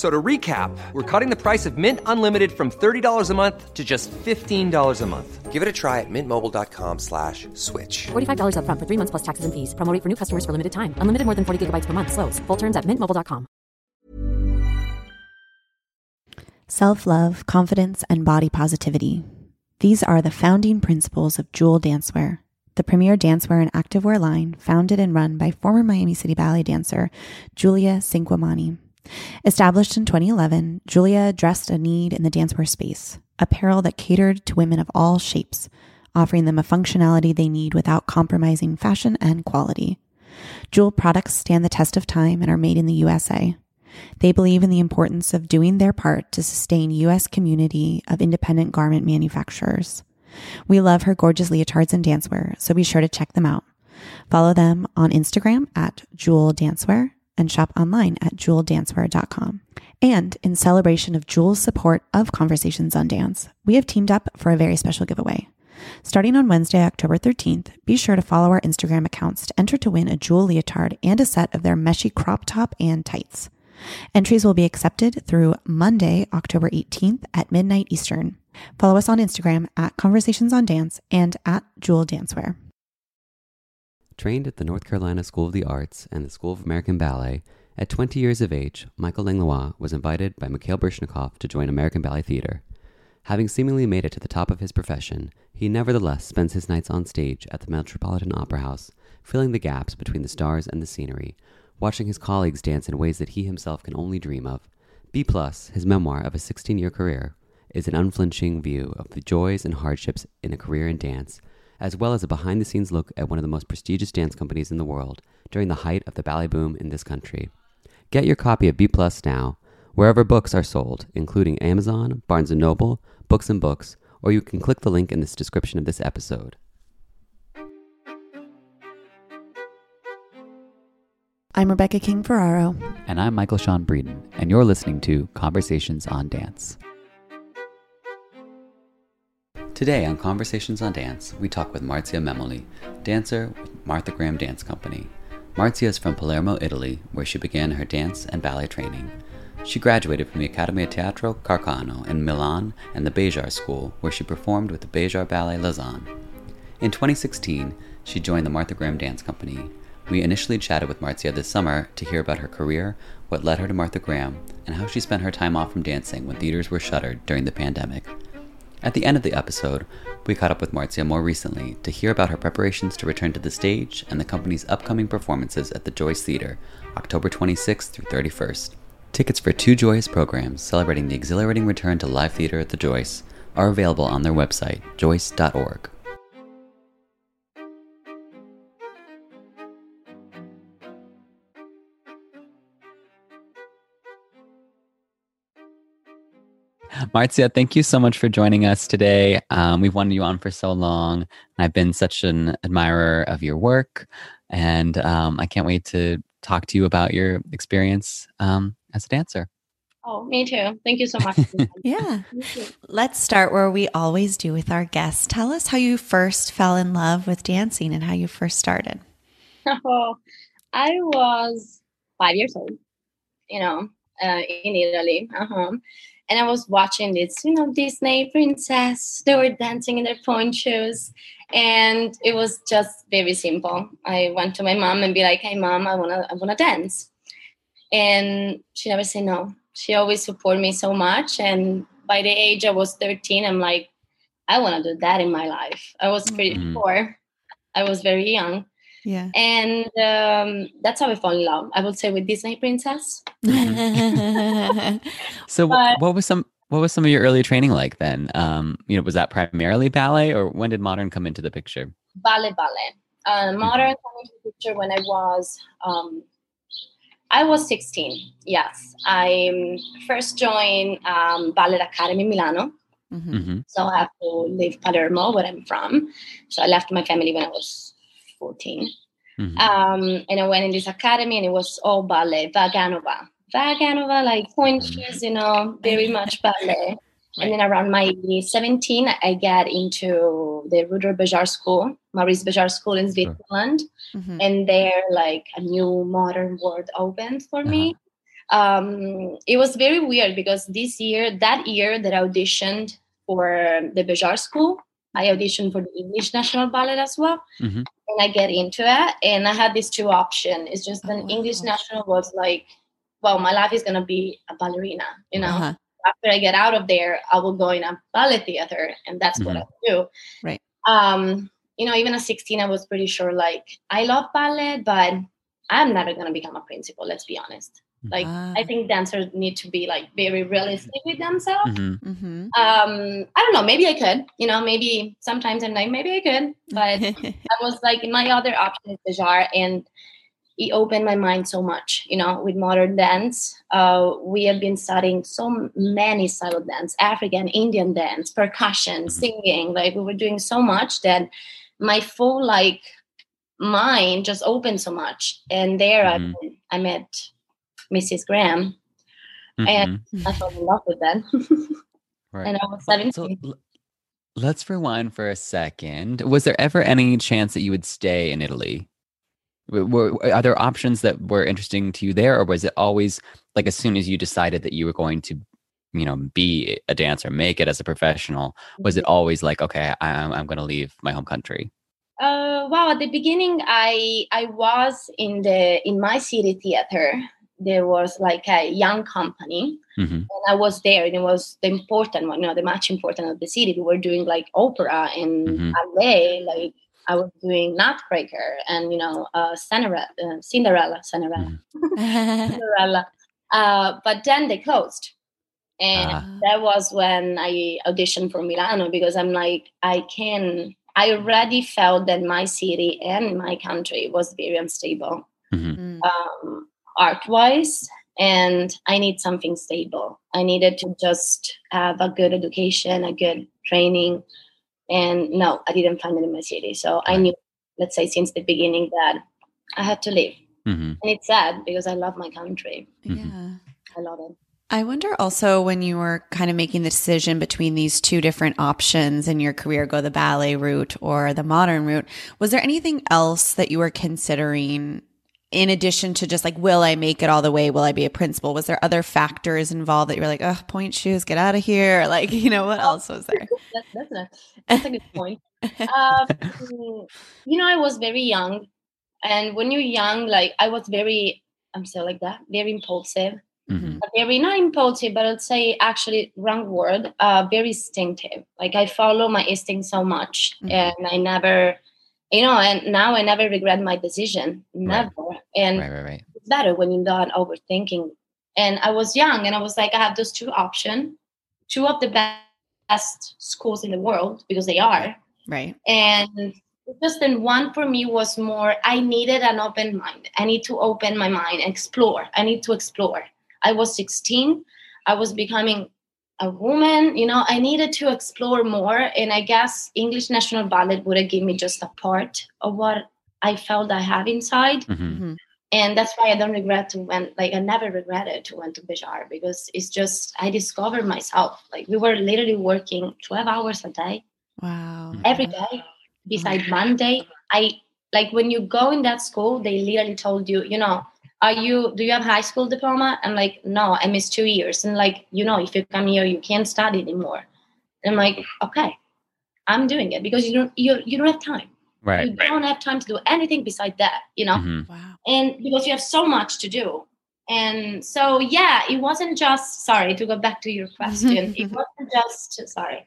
F- So to recap, we're cutting the price of Mint Unlimited from $30 a month to just $15 a month. Give it a try at mintmobile.com slash switch. $45 upfront for three months plus taxes and fees. Promo for new customers for limited time. Unlimited more than 40 gigabytes per month. Slows. Full terms at mintmobile.com. Self love, confidence, and body positivity. These are the founding principles of Jule Dancewear, the premier dancewear and activewear line founded and run by former Miami City Ballet dancer Julia Cinquemani. Established in 2011, Julia addressed a need in the dancewear space, apparel that catered to women of all shapes, offering them a functionality they need without compromising fashion and quality. Jule products stand the test of time and are made in the USA. They believe in the importance of doing their part to sustain US community of independent garment manufacturers. We love her gorgeous leotards and dancewear, so be sure to check them out. Follow them on Instagram at Jule Dancewear and shop online at juledancewear.com. And in celebration of Jule's support of Conversations on Dance, we have teamed up for a very special giveaway. Starting on Wednesday, October 13th, be sure to follow our Instagram accounts to enter to win a Jule leotard and a set of their meshie crop top and tights. Entries will be accepted through Monday, October 18th at midnight Eastern. Follow us on Instagram at Conversations on Dance and at Jule Dancewear. Trained at the North Carolina School of the Arts and the School of American Ballet, at 20 years of age, Michael Langlois was invited by Mikhail Baryshnikov to join American Ballet Theater. Having seemingly made it to the top of his profession, he nevertheless spends his nights on stage at the Metropolitan Opera House, filling the gaps between the stars and the scenery, watching his colleagues dance in ways that he himself can only dream of. B, Plus, his memoir of a 16 year career, is an unflinching view of the joys and hardships in a career in dance, as well as a behind the scenes look at one of the most prestigious dance companies in the world during the height of the ballet boom in this country. Get your copy of B Plus now, wherever books are sold, including Amazon, Barnes & Noble, Books and Books, or you can click the link in this description of this episode. I'm Rebecca King Ferraro. And I'm Michael Sean Breeden, and you're listening to Conversations on Dance. Today on Conversations on Dance, we talk with Marzia Memoli, dancer with Martha Graham Dance Company. Marzia is from Palermo, Italy, where she began her dance and ballet training. She graduated from the Accademia Teatro Carcano in Milan and the Bejart School, where she performed with the Bejart Ballet Lausanne. In 2016, she joined the Martha Graham Dance Company. We initially chatted with Marzia this summer to hear about her career, what led her to Martha Graham, and how she spent her time off from dancing when theaters were shuttered during the pandemic. At the end of the episode, we caught up with Marzia more recently to hear about her preparations to return to the stage and the company's upcoming performances at the Joyce Theater, October 26th through 31st. Tickets for two Joyce programs celebrating the exhilarating return to live theater at the Joyce are available on their website, joyce.org. Marzia, thank you so much for joining us today. Um, we've wanted you on for so long, I've been such an admirer of your work, and um, I can't wait to talk to you about your experience um, as a dancer. Oh, me too. Thank you so much. yeah. Let's start where we always do with our guests. Tell us how you first fell in love with dancing and how you first started. Oh, I was five years old, you know, uh, in Italy. Uh-huh. And I was watching this, you know, Disney princess. They were dancing in their ponchos. And it was just very simple. I went to my mom and be like, hey mom, I wanna I wanna dance. And she never said no. She always supported me so much. And by the age I was 13, I'm like, I wanna do that in my life. I was pretty Mhm. poor. I was very young. Yeah. And um, that's how I fell in love. I would say with Disney princess. So, But- what was some what was some of your early training like then? Um, you know, was that primarily ballet, or when did modern come into the picture? ballet ballet uh, modern came into the picture when i was um, i was 16 yes i um, first joined um, ballet academy in milano Mhm. hmm so i have to leave palermo where i'm from so i left my family when i was 14 hmm um, and i went in this academy and it was all ballet vaganova vaganova like pointe shoes you know very much ballet and then around my 17, I get into the Rudra Bejart School, Maurice Bejart School in Switzerland. Mhm. And there, like a new modern world opened for me. Um, it was very weird because this year, that year that I auditioned for the Bejart School, I auditioned for the English National Ballet as well. Mhm. And I get into it. And I had these two options. It's just Oh, an English wow. National was like, well, my life is going to be a ballerina, you know? Uh-huh. after I get out of there, I will go in a ballet theater, and that's what I do. Right. Um, you know, even at 16, I was pretty sure like I love ballet, but I'm never gonna become a principal. Let's be honest. Like Ah. I think dancers need to be like very realistic with themselves. hmm Mhm. Um, I don't know. Maybe I could. You know, maybe sometimes I'm like maybe I could, but I was like my other option is Bejart, and it opened my mind so much. You know, with modern dance, uh, we have been studying so many style of dance: African, Indian dance, percussion, Mhm. singing. Like we were doing so much that my full like mind just opened so much. And there. I, I met Mrs. Graham. And Mhm. I fell in love with them. Right. and I was 17. So l- let's rewind for a second. Was there ever any chance that you would stay in Italy? Were, are there options that were interesting to you there, or was it always like as soon as you decided that you were going to, you know, be a dancer, make it as a professional? Was it always like, okay, I, I'm I'm going to leave my home country? Uh, well, at the beginning, I I was in the in my city theater. There was like a young company, hmm and I was there, and it was the important one, you know, the much important of the city. We were doing like opera and Mhm. ballet, like I was doing Nutcracker and you know, uh, Cinderella, uh, Cinderella, Cinderella, Cinderella. Uh, but then they closed, and Ah. that was when I auditioned for Milano because I'm like, I can. I already felt that my city and my country was very unstable hmm Mm. um, art wise and i need something stable. I needed to just have a good education a good training and no i didn't find it in my city. So i knew let's say since the beginning that i had to leave. Hmm and it's sad because i love my country. Mhm. Yeah. i love it. I wonder also when you were kind of making the decision between these two different options in your career, go the ballet route or the modern route, was there anything else that you were considering in addition to just like, will I make it all the way? Will I be a principal? Was there other factors involved that you were like, oh, pointe shoes, get out of here? Like, you know, what else was there? that, that's, a, that's a good point um, you know i was very young and when you're young like i was very i'm still like that very impulsive hmm very not impulsive, but I'd say actually wrong word. Uh, very instinctive. Like I follow my instinct so much, Mhm. and I never, you know, and now I never regret my decision. Right. Never. And Right, right, right. it's better when you're not overthinking. And I was young, and I was like, I have those two options, two of the best schools in the world because they are Right. and just then one for me was more i needed an open mind i need to open my mind and explore i need to explore i was 16 i was becoming a woman you know i needed to explore more and i guess english national ballet would have given me just a part of what i felt i have inside. Hmm Mhm. and that's why i don't regret to went like i never regretted to went to Bejar because it's just i discovered myself. Like we were literally working 12 hours a day. Wow. every day beside monday. I like when you go in that school they literally told you you know are you do you have high school diploma? I'm like no i missed two years. And like you know if you come here you can't study anymore. And i'm like okay i'm doing it because you don't you, you don't have time. Right. you don't have time to do anything beside that you know? Hmm Wow. and because you have so much to do. And so yeah it wasn't just sorry to go back to your question. It wasn't just sorry.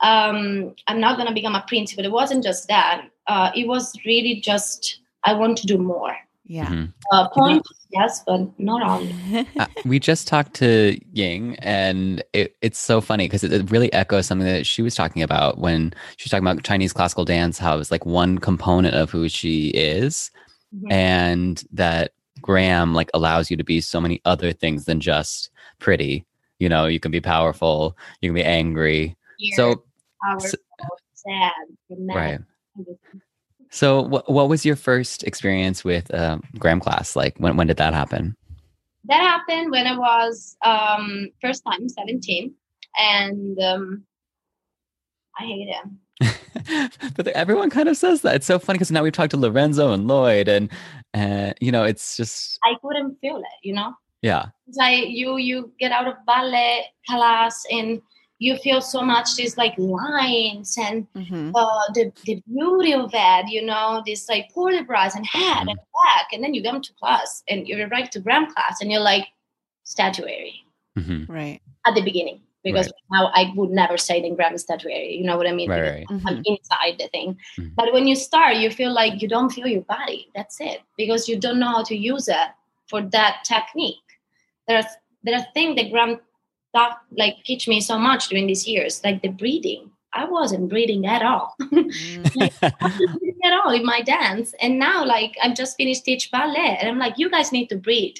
Um i'm not going to become a principal it wasn't just that. Uh, it was really just I want to do more. Yeah. Mhm. Uh, points, yes, but not only. Uh, we just talked to Ying, and it, it's so funny because it, it really echoes something that she was talking about when she was talking about Chinese classical dance, how it's like one component of who she is, Mhm. and that Graham like allows you to be so many other things than just pretty. You know, you can be powerful, you can be angry. Here, So, powerful, sad, right. dramatic, everything. So, what what was your first experience with um, Graham class? Like, when when did that happen? that happened when I was um, first time 17, and um, I hate him. but everyone kind of says that. It's so funny because now we've talked to Lorenzo and Lloyd, and uh, you know, it's just I couldn't feel it, you know. yeah, It's like you you get out of ballet class and you feel so much these like lines and Mhm. uh, the the beauty of it, you know, this like vertebrae and head and back, and then you come to class and you arrive to Graham class and you're like statuary hmm Right. at the beginning because now I would never say that Graham is statuary. You know what I mean? right, right. I'm inside the thing. Mhm. But when you start, you feel like you don't feel your body. That's it. Because you don't know how to use it for that technique. There's there are things that Graham taught like teach me so much during these years, like the breathing. I wasn't breathing at all. Mm. Breathing at all in my dance. And now like i'm just finished teach ballet and I'm like, you guys need to breathe.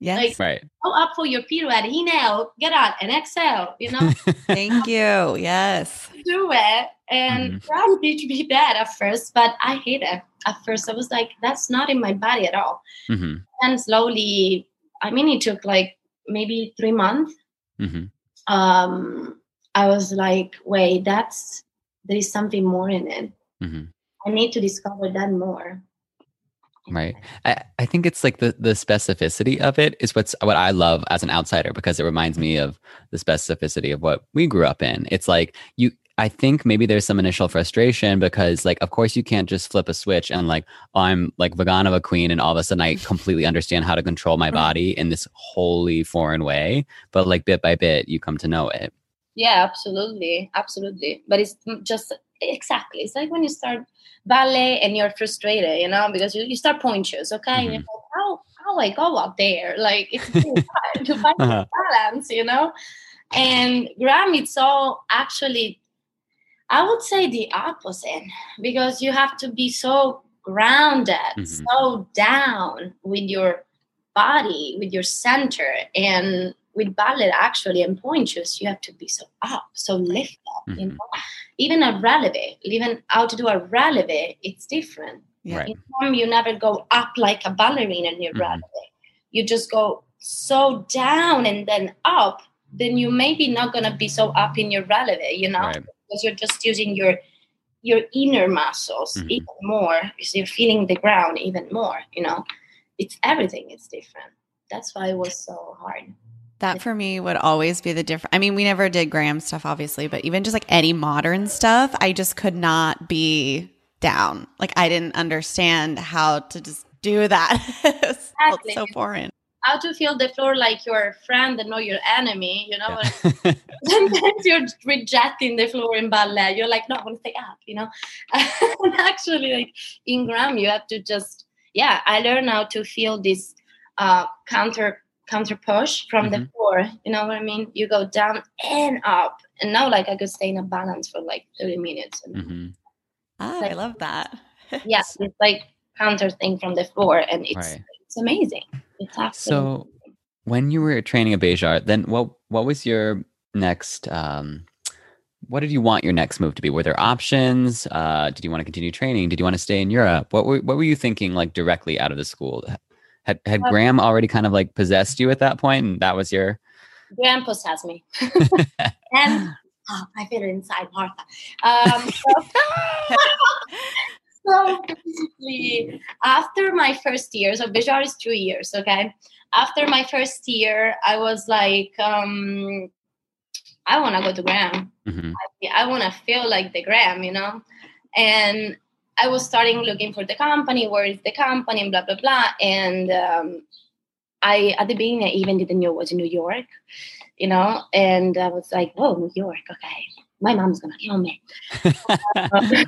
Yes. Like- Right. Go up for your pirouette, inhale, get out and exhale, you know? Thank you. Yes. do it. And Mhm. Graham teach me that at first, but I hate it. At first, I was like, that's not in my body at all. hmm And slowly, I mean, it took like maybe three months. Hmm Um, I was like, wait, that's there is something more in it. hmm I need to discover that more. Right. I, I think it's like the, the specificity of it is what's what I love as an outsider because it reminds me of the specificity of what we grew up in. It's like you I think maybe there's some initial frustration because like of course you can't just flip a switch and like oh, I'm like Vaganova queen and all of a sudden I completely understand how to control my body in this wholly foreign way. But like bit by bit you come to know it. Yeah, absolutely, absolutely. But it's just exactly. It's like when you start ballet and you're frustrated, you know, because you, you start pointers, okay? Mhm. like, how how I go up there? Like it's really hard to find Uh-huh. balance, you know. And Graham, it's all actually, I would say the opposite because you have to be so grounded, Mhm. so down with your body, with your center, and with ballet actually and pointers, you have to be so up, so lifted. You Mhm. know, even a releve, even how to do a releve, it's different. Yeah. Right. In form, you never go up like a ballerina in your Mhm. releve. You just go so down and then up. Then you maybe not gonna be so up in your releve, you know, Right. Because you're just using your your inner muscles Mhm. even more. Because you're feeling the ground even more. You know, it's everything is different. That's why it was so hard. That for me would always be the difference. I mean, we never did Graham stuff, obviously, but even just like any modern stuff, I just could not be down. Like I didn't understand how to just do that. it was felt Exactly. so foreign. How to feel the floor like your friend and not your enemy, you know? Yeah. sometimes you're rejecting the floor in ballet. You're like, no, I want to stay up, you know. and actually, like in Graham, you have to just, yeah. I learned how to feel this uh, counter counter push from the Mhm. floor. You know what I mean? You go down and up, and now like I could stay in a balance for like thirty minutes. And Mhm. Ah, I love that. yeah, it's like counter thing from the floor, and it's Right. It's amazing. It's absolutely So when you were training at Bejart, then what what was your next um what did you want your next move to be? Were there options? Uh, did you want to continue training? Did you want to stay in Europe? What were what were you thinking like directly out of the school? Had had Uh, Graham already kind of like possessed you at that point, and that was your Graham possessed me. and oh, I feel inside, Martha. Um, so, so basically, after my first year, so Bejart is two years, okay? After my first year, I was like, um, I want to go to Graham. Mhm. I want to feel like the Graham, you know? And I was starting looking for the company, where is the company, and blah, blah, blah. And um, I, at the beginning, I even didn't know it was in New York, you know? And I was like, whoa, New York, okay. My mom's gonna kill me.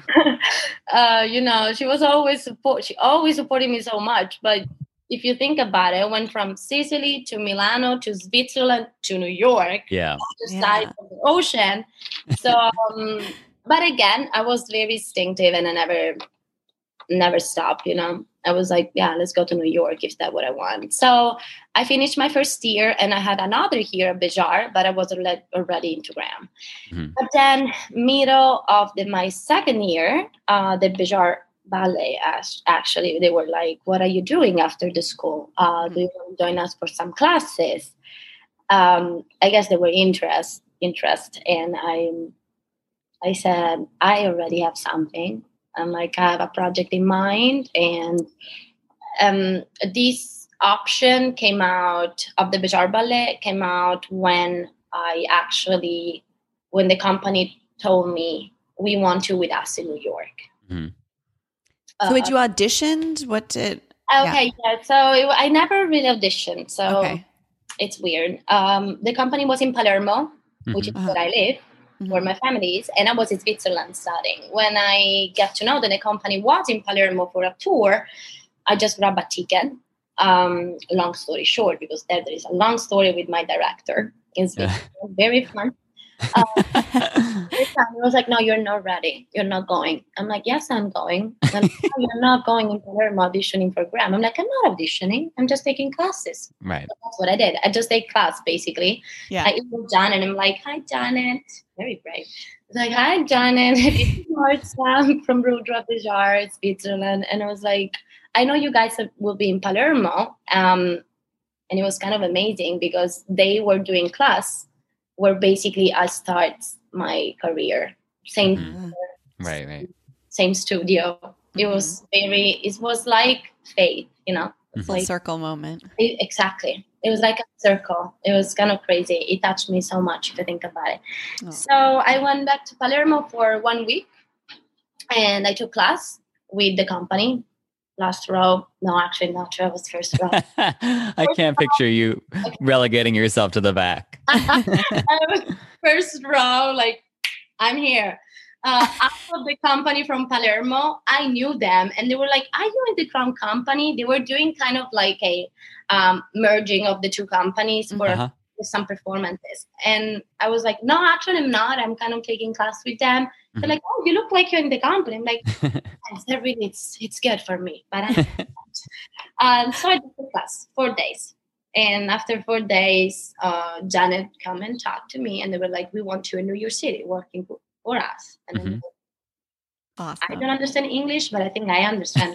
uh, you know, she was always support. She always supported me so much. But if you think about it, I went from Sicily to Milano to Switzerland to New York. Yeah. The Yeah. side of the ocean. So, um, but again, I was very instinctive and I never, never stopped. You know, I was like, yeah, let's go to New York if that's what I want. So I finished my first year and I had another year at Bejart, but I was alre- already into Graham. Mhm. But then, middle of the, my second year, uh, the Bejart Ballet asked, actually, they were like, what are you doing after the school? Uh, do you want to join us for some classes? Um, I guess they were interest, interest, and I, I said, I already have something. I'm like, I have a project in mind, and um, this option came out of the Bejart Ballet came out when I actually, when the company told me we want you with us in New York. Mhm. So, had Uh, you auditioned? What did? Okay, yeah. So it, I never really auditioned. So Okay. it's weird. Um, the company was in Palermo, which is Mhm. where I live, where Mhm. my family is, and I was in Switzerland studying. When I got to know that the company was in Palermo for a tour, I just grabbed a ticket. Um, long story short, because there, there is a long story with my director. It's Yeah. very fun. Um, he was like, "No, you're not ready. You're not going." I'm like, "Yes, I'm going." And "No, you're not going in Palermo auditioning for Graham. I'm like, "I'm not auditioning. I'm just taking classes." Right. So that's what I did. I just take class basically. Yeah. I emailed Janet. I'm like, "Hi, Janet." Very brave. I was like, "Hi, Janet. Is Marzia from Rudra Bejart, Switzerland." And I was like, "I know you guys have- will be in Palermo." Um, and it was kind of amazing because they were doing class where basically I start my career. Same Mhm. Right. Right. same studio. It was very it was like fate, you know. It's Full like circle moment. it- exactly. It was like a circle. It was kind of crazy. It touched me so much if you think about it. Oh. So I went back to Palermo for one week and I took class with the company. Last row. No, actually not row, it was first row. I can't picture you relegating yourself to the back. First row, like I'm here. Uh, of the company from Palermo, I knew them, and they were like, "Are you in the Crown Company?" They were doing kind of like a um, merging of the two companies for Uh-huh. Some performances, and I was like, "No, actually, I'm not. I'm kind of taking class with them." Mhm. They're like, "Oh, you look like you're in the company." I'm like, "Yes, they're really, it's it's good for me." But I, um, so I did the class four days. And after four days, uh, Janet come and talk to me, and they were like, "We want you in New York City working for, for us." And I'm Mhm. like, I don't understand English, but I think I understand.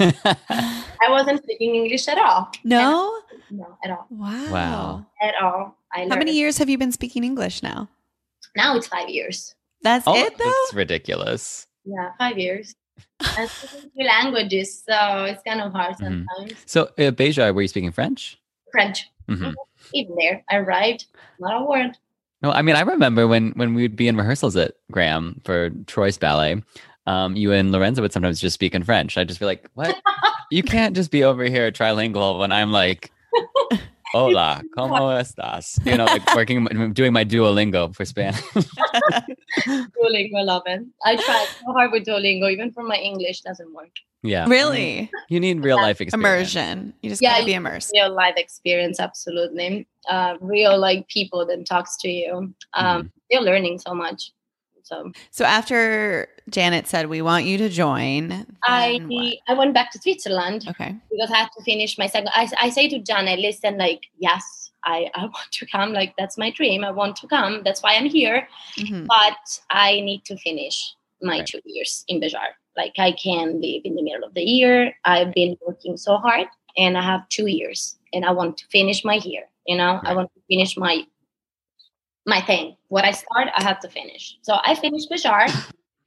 I wasn't speaking English at all. No. No, at all, Wow. Wow. at all. I How many years have you been speaking English now? Now it's five years. That's oh, it, though. that's ridiculous. Yeah, five years. I'm speaking three languages, so it's kind of hard Mhm. sometimes. So, uh, Bejart, were you speaking French? French, hmm even there, I arrived, not a word. No, I mean I remember when when we'd be in rehearsals at Graham for Troy's ballet. Um, you and Lorenzo would sometimes just speak in French. I'd just be like, "What? you can't just be over here trilingual when I'm like, hola, cómo estás? You know, like working, doing my Duolingo for Spanish. Duolingo, I love it. I tried so hard with Duolingo, even for my English, doesn't work. yeah, Really? You need real life experience. Immersion. You just Yeah, gotta be immersed. Real life experience, absolutely. Uh, real like people that talks to you. Um, You're learning so much. So So after Janet said we want you to join, I what? I went back to Switzerland okay. because I had to finish my second. I, I say to Janet, listen, like yes, I I want to come. Like that's my dream. I want to come. That's why I'm here. Mhm. But I need to finish my Right. two years in Bejart. Like I can't leave in the middle of the year. I've been working so hard, and I have two years, and I want to finish my year. You know, I want to finish my my thing. What I start, I have to finish. So I finished Bejart,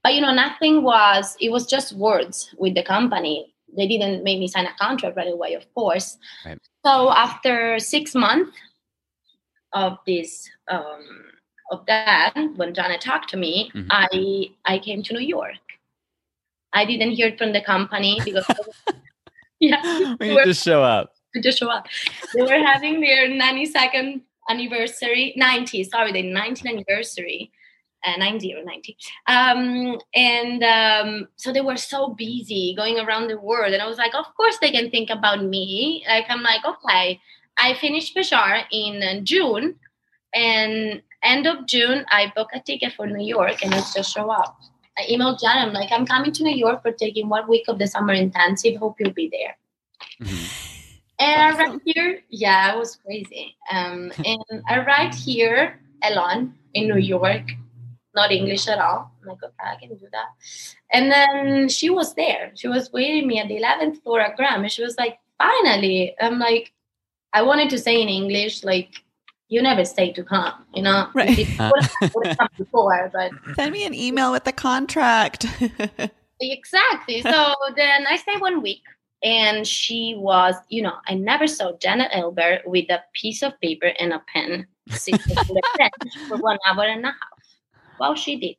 but you know, nothing was. It was just words with the company. They didn't make me sign a contract right away, of course. Right. So after six months of this um, of that, when Janet talked to me, Mhm. I I came to New York. I didn't hear from the company because yeah, we just show up. just show up. They were having their 92nd anniversary, 90, sorry, the 19th anniversary. uh, 90 or 90 um, and um, so they were so busy going around the world and i was like of course they can think about me like i'm like okay i finished Bejart in uh, june and end of june i book a ticket for new york and it's just show up i emailed jan i'm like i'm coming to new york for taking one week of the summer intensive hope you'll be there Mhm. And I arrived here. Yeah, it was crazy. Um, and I arrived here alone in New York, not English at all. I'm like, okay, I can do that. And then she was there. She was waiting me at the 11th floor at Graham. And she was like, finally. I'm like, I wanted to say in English, like, you never stay to come, you know? Right. Would have come before, but Send me an email with the contract. Exactly. So then I stayed one week and she was, you know, I never saw Janet Eilber with a piece of paper and a pen sitting on the bench for one hour and a half. Well, she did.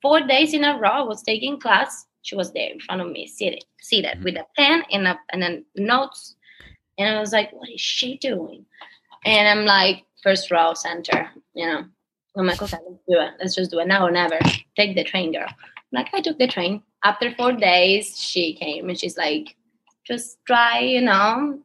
Four days in a row, I was taking class. She was there in front of me, seated, seated with a pen and a and then notes. And I was like, what is she doing? And I'm like, first row, center, you know. I'm like, okay, let's do it. Let's just do it now or never. Take the train, girl. I'm like, I took the train. After four days, she came and she's like, just try, you know,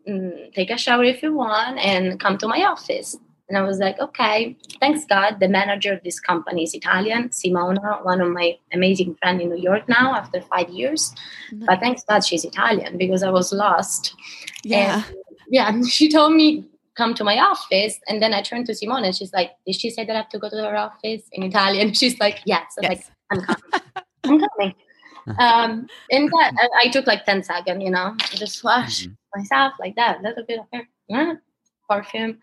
take a shower if you want and come to my office. And I was like, okay, thanks God. The manager of this company is Italian, Simona, one of my amazing friends in New York now after five years. But thanks God she's Italian because I was lost. yeah. And, yeah, she told me, come to my office. And then I turned to Simona and she's like, did she say that I have to go to her office in Italian? She's like, yes. I'm like, I'm coming. I'm coming. Um, and that, I, I took like 10 seconds, you know, just wash Mhm. myself like that, a little bit of hair, perfume,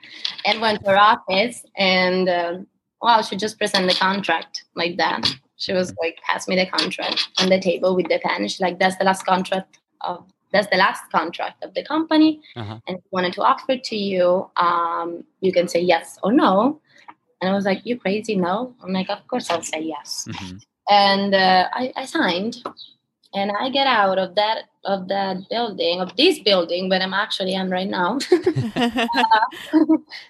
and went to her office. And um, wow, she just presented the contract like that. She was like, pass me the contract on the table with the pen. She's like, that's the last contract of that's the last contract of the company. Uh-huh. And wanted to offer to you, um, you can say yes or no. And I was like, you crazy? No. I'm like, of course I'll say yes Mhm. And uh, I, I signed. And i get out of that of that building of this building where i'm actually am right now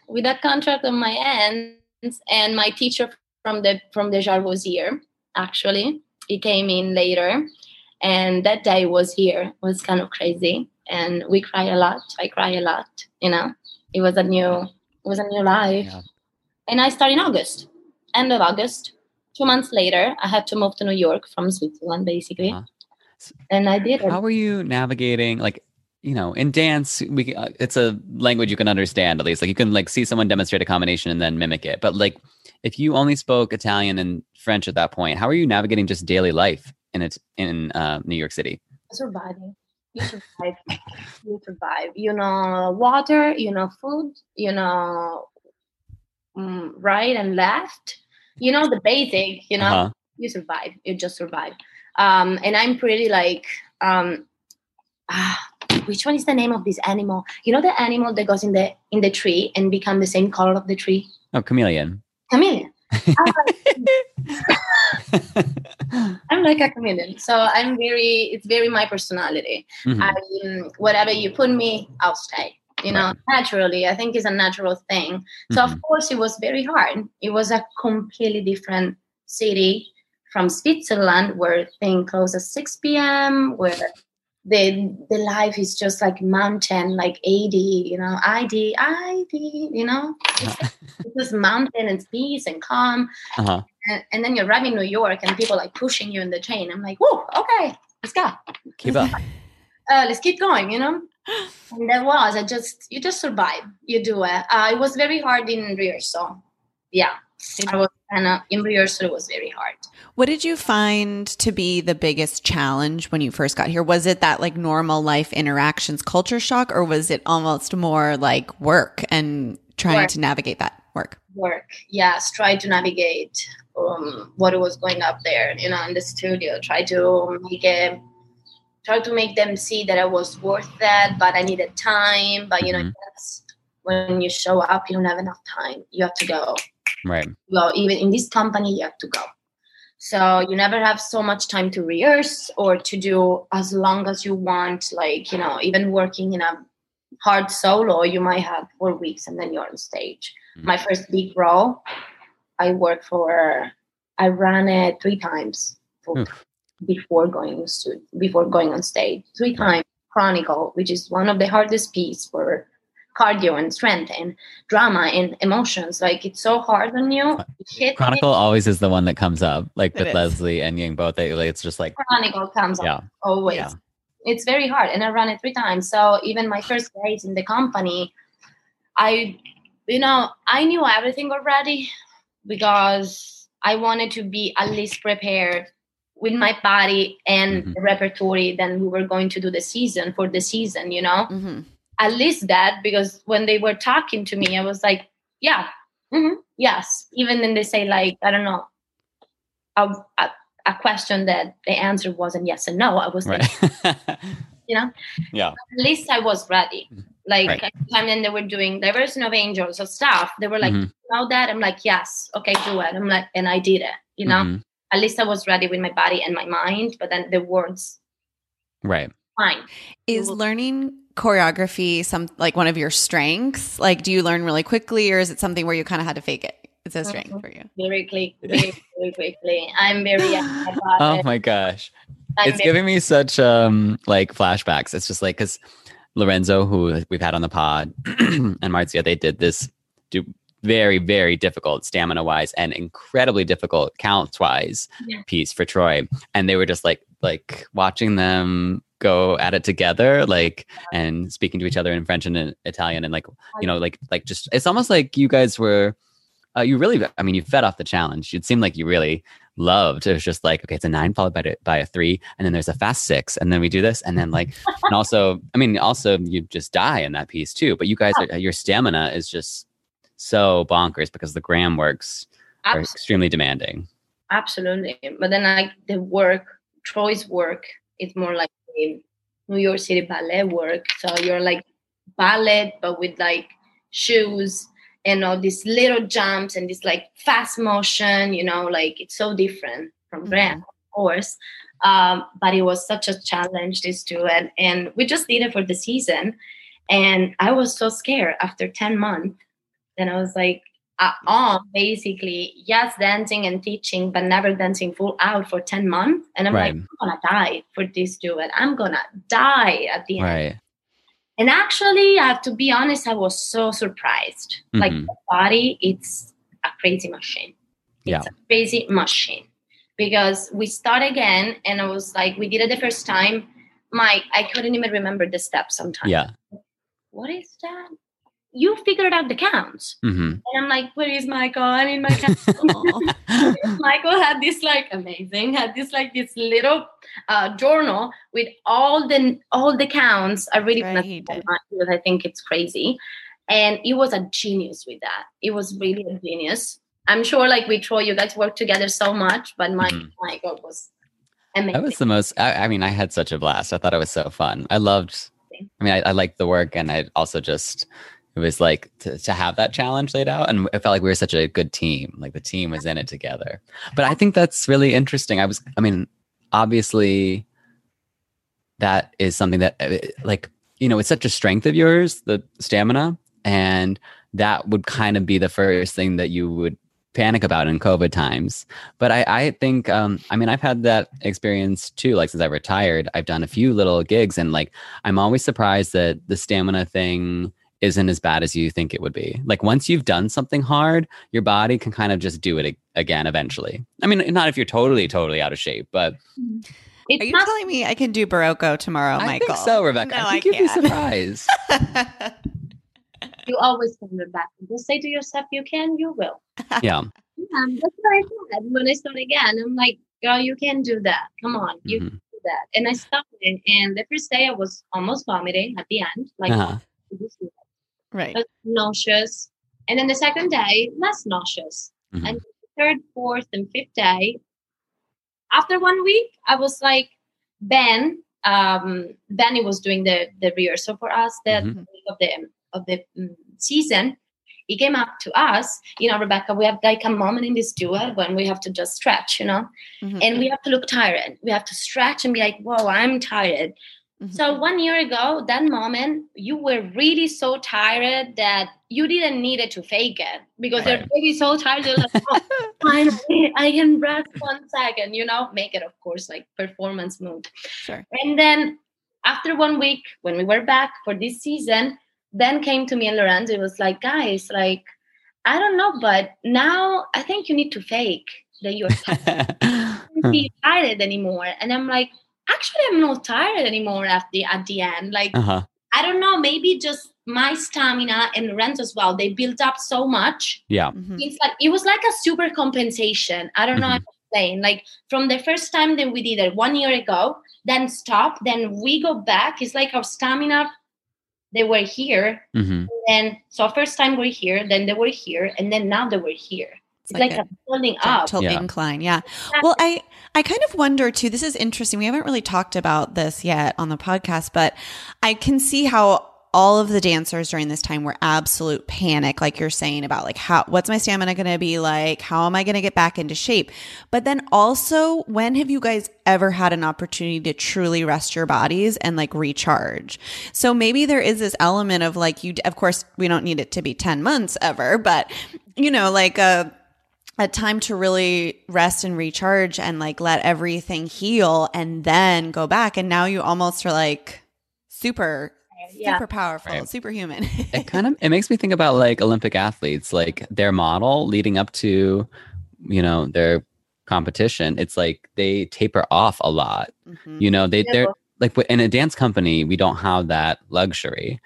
with that contract on my hands and my teacher from the from the jar was here actually. He came in later and that day was here. Was kind of crazy. And we cry a lot. I cry a lot you know. It was a new it was a new life. Yeah. and i started in august end of august two months later i had to move to new york from switzerland basically. Uh-huh. and i did How are you navigating like you know in dance we uh, it's a language you can understand at least. Like you can like see someone demonstrate a combination and then mimic it. But like if you only spoke Italian and French at that point how are you navigating just daily life in it in uh, New York City? Surviving. You survive you survive you know water you know food you know mm, right and left you know the basic you know Uh-huh. you survive you just survive. Um and i'm pretty like um ah, which one is the name of this animal? You know the animal that goes in the in the tree and become the same color of the tree? Oh chameleon. Chameleon. I'm like, a chameleon. So i'm very it's very my personality. Mhm. I, whatever you put me, I'll stay. You know, naturally, I think it's a natural thing. So Mhm. of course, it was very hard. It was a completely different city from Switzerland, where things close at six p.m. Where the the life is just like mountain, like AD, you know, ID, ID, you know, it's, it's just mountain and peace and calm. uh-huh And, and then you arrive in New York and people like pushing you in the train. I'm like, whoa, okay, let's go keep up uh, let's keep going, you know. And that was I just you just survive. You do it. Uh, it was very hard in rehearsal. Yeah, I was kind of in rehearsal. It was very hard. What did you find to be the biggest challenge when you first got here? Was it that like normal life interactions culture shock, or was it almost more like work and trying Work. to navigate that work? Work. Yes, try to navigate um, what was going up there. You know, in the studio. Try to make it. Try to make them see that I was worth that, but I needed time. But you know, Mhm. that's when you show up, you don't have enough time. You have to go. right well even in this company you have to go so you never have so much time to rehearse or to do as long as you want like you know even working in a hard solo you might have four weeks and then you're on stage Mhm. my first big role i worked for I ran it three times for, before going to before going on stage. Three times Chronicle, which is one of the hardest pieces for cardio and strength and drama and emotions. Like it's so hard on you. Chronicle always is the one that comes up, like It with is. Leslie and Ying both. They, like, it's just like, Chronicle comes yeah. up always. Yeah. It's very hard, and I ran it three times. So even my first days in the company, I, you know, I knew everything already because I wanted to be at least prepared with my body and the repertory. Then we were going to do the season for the season, you know. Mm-hmm. At least that because when they were talking to me, I was like, yeah, mhm, yes. Even then they say like, I don't know, a, a, a question that the answer wasn't yes and no. I was like, you know, Yeah. at least I was ready. Like Right. at time then they were doing diversion of angels or stuff. They were like, Mhm. you know that? I'm like, yes, okay, do it. I'm like, and I did it, you know. At least I was ready with my body and my mind, but then the words, Right. fine. Is learning choreography some like one of your strengths? Like, do you learn really quickly, or is it something where you kind of had to fake it? It's a strength for you. Very quickly, very, very quickly. I'm very Oh my gosh. I'm it's very- giving me such um like flashbacks. It's just like because Lorenzo, who we've had on the pod, and Marzia, they did this do very very difficult stamina wise and incredibly difficult counts wise Yeah. piece for Troy, and they were just like like watching them go at it together like and speaking to each other in french and in italian and like you know like like just it's almost like you guys were uh, you really i mean you fed off the challenge. It seemed like you really loved. It was just like okay it's a nine followed by, a- by a three and then there's a fast six and then we do this and then like and also i mean also you just die in that piece too but you guys are, your stamina is just so bonkers because the Graham works are extremely demanding Absolutely. But then like the work, Troy's work, is more like the New York City ballet work. So you're like ballet, but with like shoes and all these little jumps and this like fast motion, you know, like it's so different from Graham, of course. Um, but it was such a challenge this do it. And we just did it for the season. And I was so scared after 10 months. Then I was like, uh, on basically yes dancing and teaching but never dancing full out for 10 months. And i'm Right. like i'm gonna die for this duet. I'm gonna die at the end. And actually i have to be honest i was so surprised. Like Mhm. the body it's a crazy machine. It's yeah. crazy machine. Because we start again and i was like we did it the first time. My i couldn't even remember the steps sometimes. Yeah. What is that you figured out the counts hmm and I'm like, where is Michael? I need my count. Michael had this like amazing, had this like this little uh, journal with all the all the counts. I really Right, right, he did. because I think it's crazy. And he was a genius with that. It was really a genius. I'm sure like with Troy, you guys work together so much, but my Mhm. Michael was amazing. That was the most. I, I mean, I had such a blast. I thought it was so fun. I loved. I mean, I, I liked the work, and I also just it was like to, to have that challenge laid out, and it felt like we were such a good team. Like the team was in it together. But I think that's really interesting. I was. I mean, obviously, that is something that uh, like you know it's such a strength of yours, the stamina, and that would kind of be the first thing that you would panic about in COVID times. But I, I think, um, I mean, I've had that experience too. Like since I retired, I've done a few little gigs, and like I'm always surprised that the stamina thing isn't as bad as you think it would be. Like once you've done something hard, your body can kind of just do it again eventually. I mean, not if you're totally, totally out of shape, but It's Are you not- telling me I can do Barocco tomorrow, I Michael? think so, Rebecca. No, I think I you'd be can't. surprised. you always can back. Just say to yourself, you can, you will. yeah. Um, that's what I said when I started again. I'm like, girl, you can do that. Come on, you Mhm. can do that. And I started, and the first day I was almost vomiting at the end, like Uh-huh. Right. nauseous. And then the second day, less nauseous. Mhm. And third, fourth, and fifth day, after one week, I was like, Ben, um, Benny was doing the the rehearsal for us that Mhm. week of the of the mm, season. He came up to us, you know, Rebecca. We have like a moment in this duet when we have to just stretch, you know, Mhm. and we have to look tired. We have to stretch and be like, "Whoa, I'm tired." Mhm. So one year ago, that moment, you were really so tired that you didn't need it to fake it because Right. you're really so tired. You're like, oh, finally, I can rest one second, you know, make it, of course, like performance mode. Sure. And then after one week, when we were back for this season, then came to me and Lorenzo. It was like, guys, like, I don't know, but now I think you need to fake that you're tired. Don't be tired anymore. And I'm like, actually, I'm not tired anymore at the at the end. Like, uh-huh. I don't know, maybe just my stamina and Lorenzo as well. They built up so much. Yeah. Mhm. It's like it was like a super compensation. I don't know how to explain. Like from the first time that we did it one year ago, then stop, then we go back. It's like our stamina. They were here, hmm and so first time we're here, then they were here, and then now they were here. It's, like like, a a building up. gentle Yeah. incline yeah well i i kind of wonder too this is interesting. We haven't really talked about this yet on the podcast but i can see how all of the dancers during this time were absolute panic like you're saying about like how what's my stamina going to be like? How am i going to get back into shape? But then also when have you guys ever had an opportunity to truly rest your bodies and like recharge? So maybe there is this element of like you of course we don't need it to be 10 months ever but you know like a a time to really rest and recharge and like let everything heal and then go back and now you almost are like super Yeah. super powerful Right. superhuman it kind of it makes me think about like olympic athletes like their model leading up to you know their competition it's like they taper off a lot Mhm. you know they Yeah. they're like in a dance company we don't have that luxury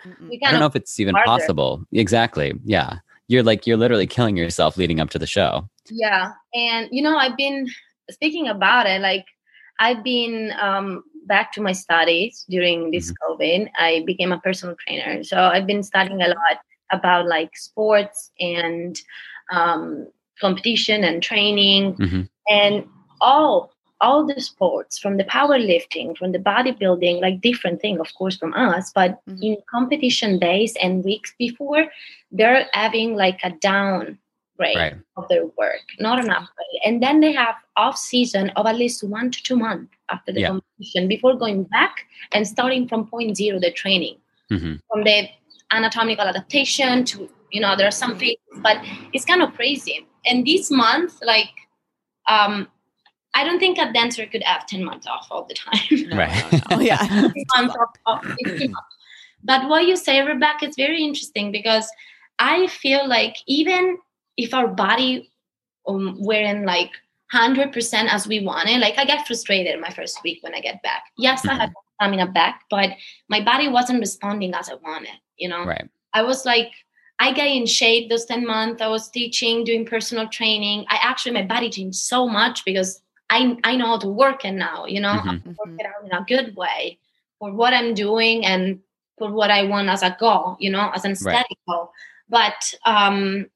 i don't know if it's even harder. possible exactly yeah you're like you're literally killing yourself leading up to the show Yeah. And, you know, I've been speaking about it, like, I've been um, back to my studies during this COVID. I became a personal trainer. So I've been studying a lot about like sports and um, competition and training Mhm. and all all the sports from the powerlifting from the bodybuilding like different thing of course from us but Mhm. in competition days and weeks before they're having like a down grade right of their work, not an upgrade. And then they have off season of at least one to two months after the Yeah. competition before going back and starting from point zero the training hmm from the anatomical adaptation to you know there are some phases, but it's kind of crazy. And this month, like, um, I don't think a dancer could have ten months off all the time. Right no, no. yeah months of, of it's too much. But what you say, Rebecca, is very interesting because I feel like even if our body um, weren't like hundred percent as we wanted, like I get frustrated my first week when I get back. Yes, I had stamina back, but my body wasn't responding as I wanted. You know, right I was like, I got in shape those 10 months. I was teaching, doing personal training. I actually, my body changed so much because I, I know how to work it now, you know, Mhm. I work it out in a good way for what I'm doing and for what I want as a goal, you know, as an aesthetic goal. But um,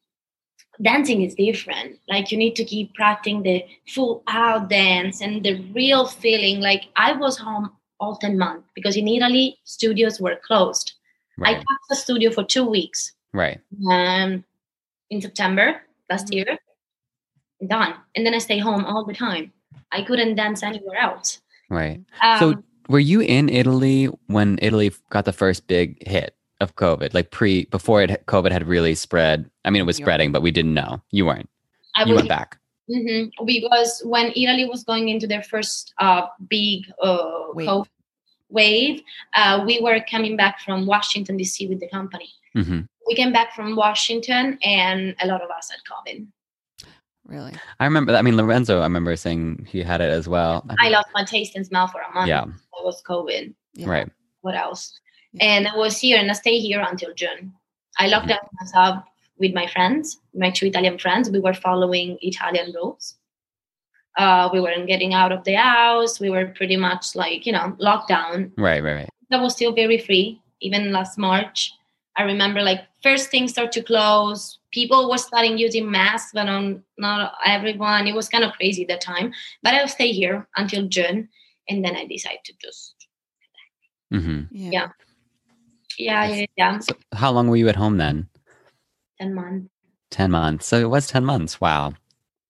dancing is different. Like you need to keep practicing the full out dance and the real feeling. Like I was home all 10 months because in Italy, studios were closed. right. I right kept the studio for two weeks right um, in September last Mhm. year. Done. And then I stay home all the time. I couldn't dance anywhere else. right Um, so were you in italy when italy got the first big hit of covid like pre before it covid had really spread i mean it was spreading but we didn't know you weren't I you was went back Mhm. because when Italy was going into their first uh, big uh, Wave. COVID wave, uh, we were coming back from Washington D.C. with the company. hmm We came back from Washington, and a lot of us had COVID. really I remember. that. I mean, Lorenzo. I remember saying he had it as well. I lost my taste and smell for a month. Yeah. it was COVID. Yeah. Right. What else? Yeah. And I was here, and I stayed here until June. I locked down myself with my friends, my two Italian friends. We were following Italian rules. Uh, we weren't getting out of the house. We were pretty much like you know locked down. Right. Right. Right. that was still very free even last march i remember like first things start to close people were starting using masks but on not everyone it was kind of crazy at that time but i'll stay here until june and then i decided to just hmm yeah, Yeah. Yeah yeah yeah So, how long were you at home then? 10 months Ten months. So it was ten months. Wow.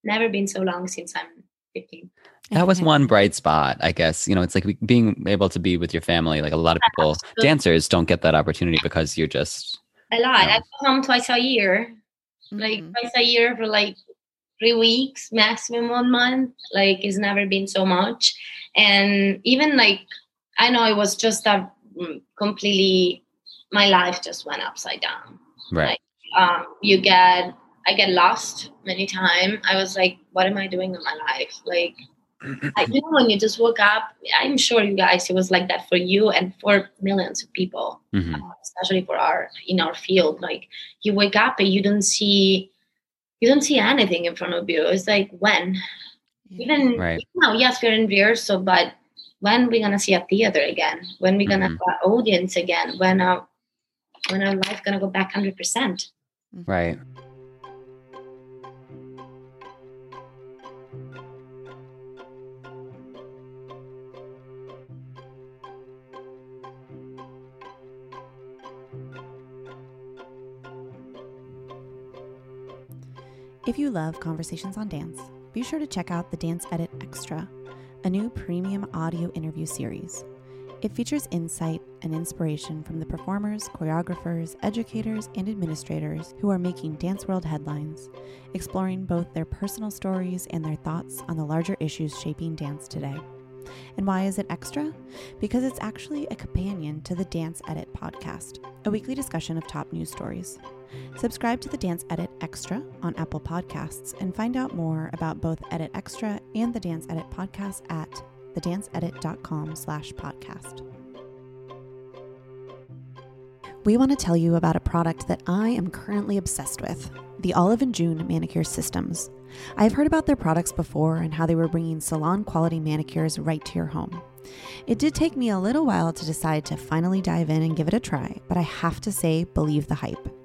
never been so long since i'm 15 That was one bright spot, I guess. You know, it's like we- being able to be with your family. Like a lot of people, Absolutely. dancers don't get that opportunity because you're just A lot. Yeah. I go home twice a year, like Mhm. twice a year for like three weeks, maximum one month. Like it's never been so much. And even like I know it was just a mm, completely my life just went upside down. right. Um, you get I get lost many times. I was like, what am I doing in my life? Like I, you know, when you just woke up, I'm sure you guys, it was like that for you and for millions of people Mhm. uh, especially for our in our field like you wake up and you don't see you don't see anything in front of you it's like when even Right. now yes we're in rehearsal but when we gonna see a theater again when we gonna Mhm. have an audience again when our when our life gonna go back 100% mm-hmm. Right. If you love Conversations on Dance, be sure to check out the Dance Edit Extra, a new premium audio interview series. It features insight and inspiration from the performers, choreographers, educators, and administrators who are making Dance World headlines, exploring both their personal stories and their thoughts on the larger issues shaping dance today. And why is it extra? Because it's actually a companion to the Dance Edit podcast, a weekly discussion of top news stories. Subscribe to the Dance Edit Extra on Apple Podcasts and find out more about both Edit Extra and the Dance Edit podcast at thedanceedit.com slash podcast. We want to tell you about a product that I am currently obsessed with, the Olive and June Manicure Systems. I've heard about their products before and how they were bringing salon quality manicures right to your home. It did take me a little while to decide to finally dive in and give it a try, but I have to say, believe the hype.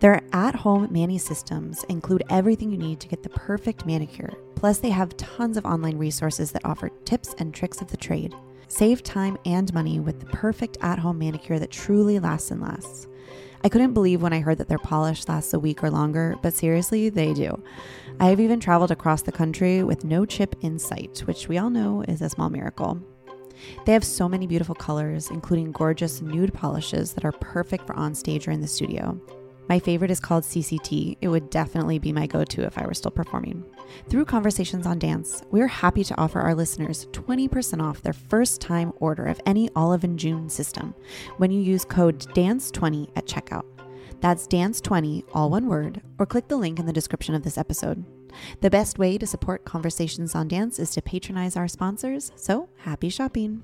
Their at home mani systems include everything you need to get the perfect manicure. Plus, they have tons of online resources that offer tips and tricks of the trade. Save time and money with the perfect at home manicure that truly lasts and lasts. I couldn't believe when I heard that their polish lasts a week or longer, but seriously, they do. I have even traveled across the country with no chip in sight, which we all know is a small miracle. They have so many beautiful colors, including gorgeous nude polishes that are perfect for on stage or in the studio. My favorite is called CCT. It would definitely be my go to if I were still performing. Through Conversations on Dance, we're happy to offer our listeners 20% off their first time order of any Olive and June system when you use code DANCE20 at checkout. That's DANCE20, all one word, or click the link in the description of this episode. The best way to support Conversations on Dance is to patronize our sponsors, so happy shopping.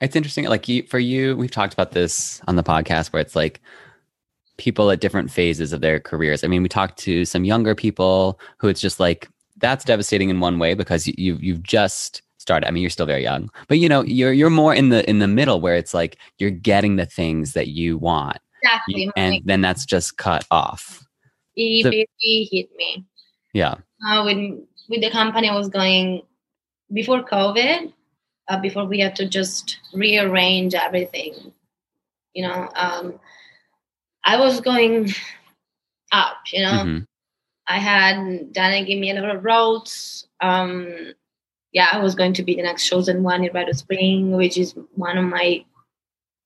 It's interesting. Like you, for you, we've talked about this on the podcast where it's like people at different phases of their careers. I mean, we talked to some younger people who it's just like that's devastating in one way because you, you you've just started. I mean, you're still very young, but you know, you're you're more in the in the middle where it's like you're getting the things that you want, exactly and then that's just cut off. it the- really hit me Yeah. uh, when with the company I was going before COVID, uh, before we had to just rearrange everything. You know, um, I was going up. You know, Mhm. I had Dana give me a lot of roles. Um, yeah, I was going to be the next chosen one in Red Spring, which is one of my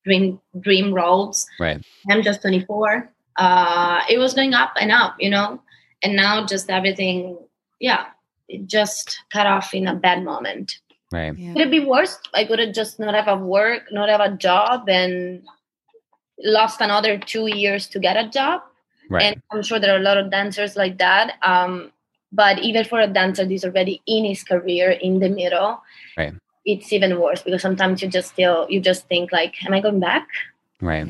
dream dream roles. Right. I'm just 24. Uh, it was going up and up, you know, and now just everything, yeah, it just cut off in a bad moment. Right. Could it be worse? I could have just not have a work, not have a job, and lost another two years to get a job. Right. And I'm sure there are a lot of dancers like that. Um, but even for a dancer who's already in his career in the middle, Right. it's even worse because sometimes you just still you just think like, am I going back? Right.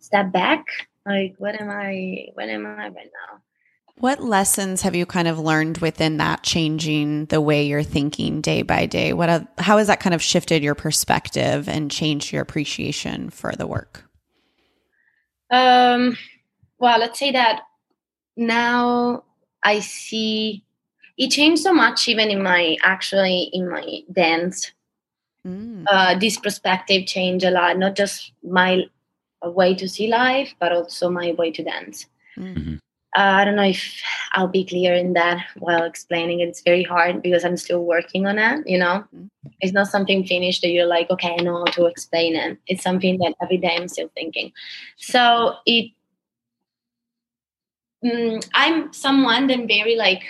Step back? Like, what am I? What am I right now? What lessons have you kind of learned within that changing the way you're thinking day by day? What how has that kind of shifted your perspective and changed your appreciation for the work? Um, well, let's say that now I see it changed so much, even in my actually in my dance. Mm. Uh, this perspective changed a lot, not just my way to see life, but also my way to dance. Mm. Uh, I don't know if I'll be clear in that while explaining. It's very hard because I'm still working on it. You know, mm-hmm. it's not something finished that you're like, okay, I know how to explain it. It's something that every day I'm still thinking. So it, mm, I'm someone that very like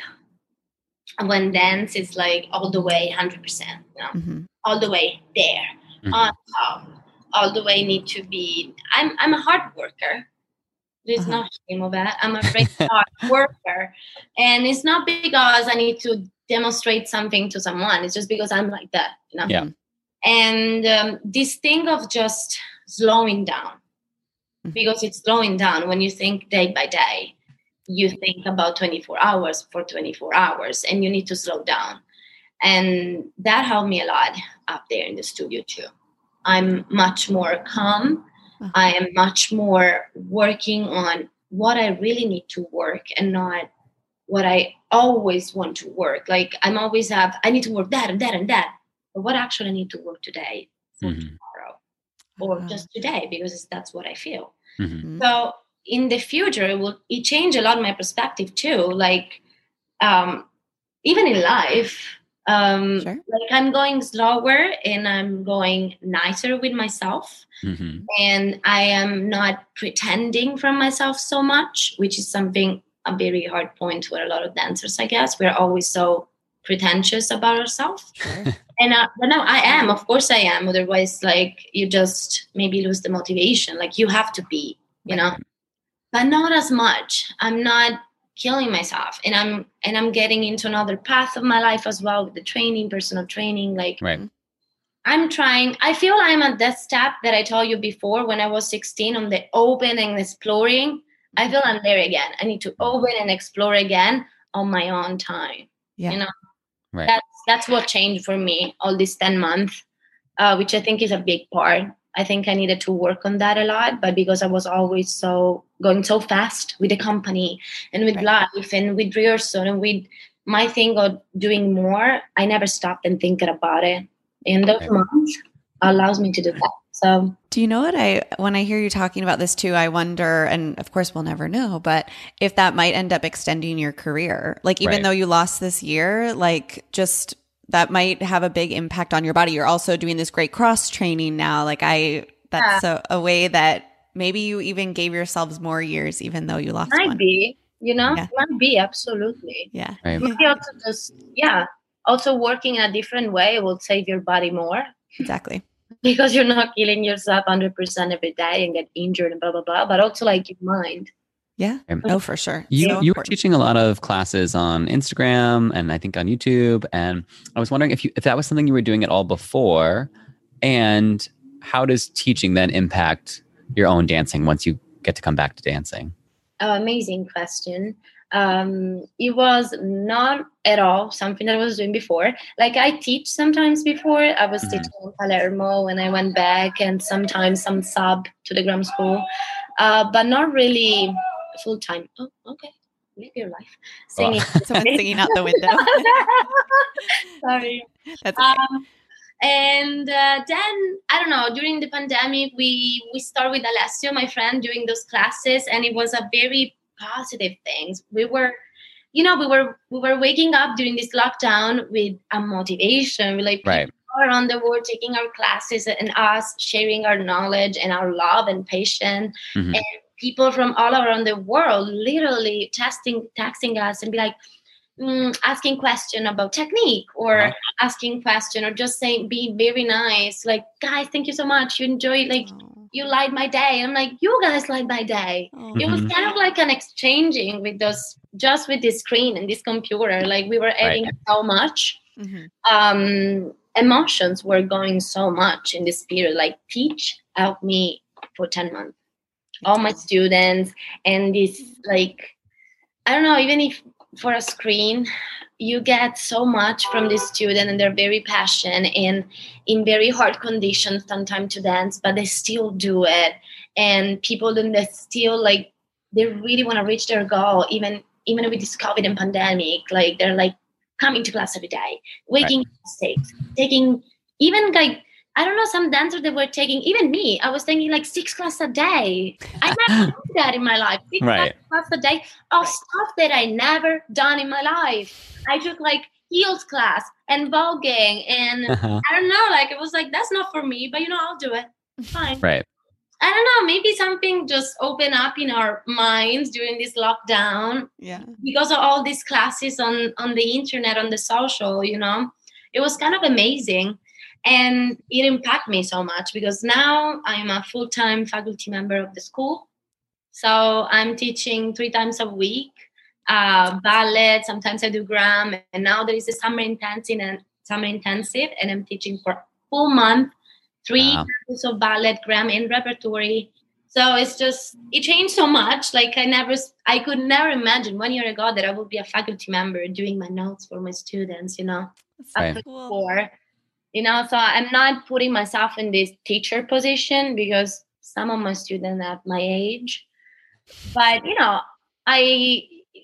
when dance is like all the way 100%, you know, mm-hmm. all the way there mm-hmm. on top, all the way need to be. I'm I'm a hard worker there's uh-huh. no shame of that. I'm a great hard worker. And it's not because I need to demonstrate something to someone. It's just because I'm like that. You know? Yeah. And um, this thing of just slowing down, mm-hmm. because it's slowing down when you think day by day. You think about 24 hours for 24 hours and you need to slow down. And that helped me a lot up there in the studio too. I'm much more calm uh-huh. I am much more working on what I really need to work and not what I always want to work. Like I'm always have I need to work that and that and that. But what actually I need to work today for mm-hmm. tomorrow or uh-huh. just today because that's what I feel. Mm-hmm. mm-hmm. So in the future it will it change a lot my perspective too. Like um even in life, um sure. like i'm going slower and i'm going nicer with myself. Mm-hmm. and i am not pretending from myself so much which is something a very hard point for a lot of dancers i guess. We're always so pretentious about ourselves. Sure. and uh, but no i am. Of course i am. Otherwise like you just maybe lose the motivation. Like you have to be you know? But not as much. I'm not killing myself and i'm and i'm getting into another path of my life as well with the training personal training like right. i'm trying i feel i'm at that step that i told you before when i was 16 on the open and exploring i feel i'm there again i need to open and explore again on my own time yeah. you know right. that's that's what changed for me all these 10 months uh, which i think is a big part I think I needed to work on that a lot, but because I was always so going so fast with the company and with right. life and with rehearsal and with my thing of doing more, I never stopped and thinking about it. And those right. months allows me to do that. So, do you know what I, when I hear you talking about this too, I wonder, and of course we'll never know, but if that might end up extending your career. Like, even right. though you lost this year, like just that might have a big impact on your body. You're also doing this great cross training now. Like I, that's yeah. a, a, way that maybe you even gave yourselves more years, even though you lost might one. be, you know, yeah. might be absolutely. Yeah. Right. also just, yeah. Also working in a different way will save your body more. Exactly. because you're not killing yourself 100% every day and get injured and blah, blah, blah, but also like your mind. Yeah. Oh, for sure. You so you were teaching a lot of classes on Instagram and I think on YouTube. And I was wondering if you if that was something you were doing at all before, and how does teaching then impact your own dancing once you get to come back to dancing? Oh, amazing question. Um, it was not at all something that I was doing before. Like I teach sometimes before. I was mm-hmm. teaching in Palermo when I went back, and sometimes some sub to the Graham school, uh, but not really full time. Oh, okay. Live your life. Singing. Someone singing out the window. Sorry. That's okay. Um, and uh, then I don't know. During the pandemic, we we start with Alessio, my friend, doing those classes, and it was a very positive thing. We were, you know, we were we were waking up during this lockdown with a motivation. We like right. around the world taking our classes and us sharing our knowledge and our love and patience mm-hmm. and people from all around the world literally testing texting us and be like mm, asking question about technique or uh-huh. asking question or just saying be very nice like guys thank you so much you enjoy like you light my day i'm like you guys light my day mm-hmm. it was mm-hmm. kind of like an exchanging with those just with this screen and this computer like we were adding right. so much mm-hmm. um emotions were going so much in this period like teach helped me for 10 months all my students and this like i don't know even if for a screen you get so much from the student and they're very passionate and in very hard conditions sometimes to dance but they still do it and people then they still like they really want to reach their goal even even with this covid and pandemic like they're like coming to class every day waking right. mistakes taking even like I don't know, some dancers that were taking, even me, I was taking like six classes a day. I never done that in my life. Six Right. classes a day of stuff that I never done in my life. I took like heels class and voguing and Uh-huh. I don't know, like it was like, that's not for me, but you know, I'll do it. Fine. Right. I don't know, maybe something just opened up in our minds during this lockdown Yeah. because of all these classes on on the internet on the social you know it was kind of amazing and it impacted me so much because now i'm a full-time faculty member of the school. So i'm teaching three times a week uh, ballet sometimes i do Graham and now there is a summer intensive and summer intensive and i'm teaching for a full month three Wow. classes of ballet Graham and repertory. So it's just it changed so much. Like i never i could never imagine one year ago that i would be a faculty member doing my notes for my students you know? Right. Up before you know so i'm not putting myself in this teacher position because some of my students are my age but you know i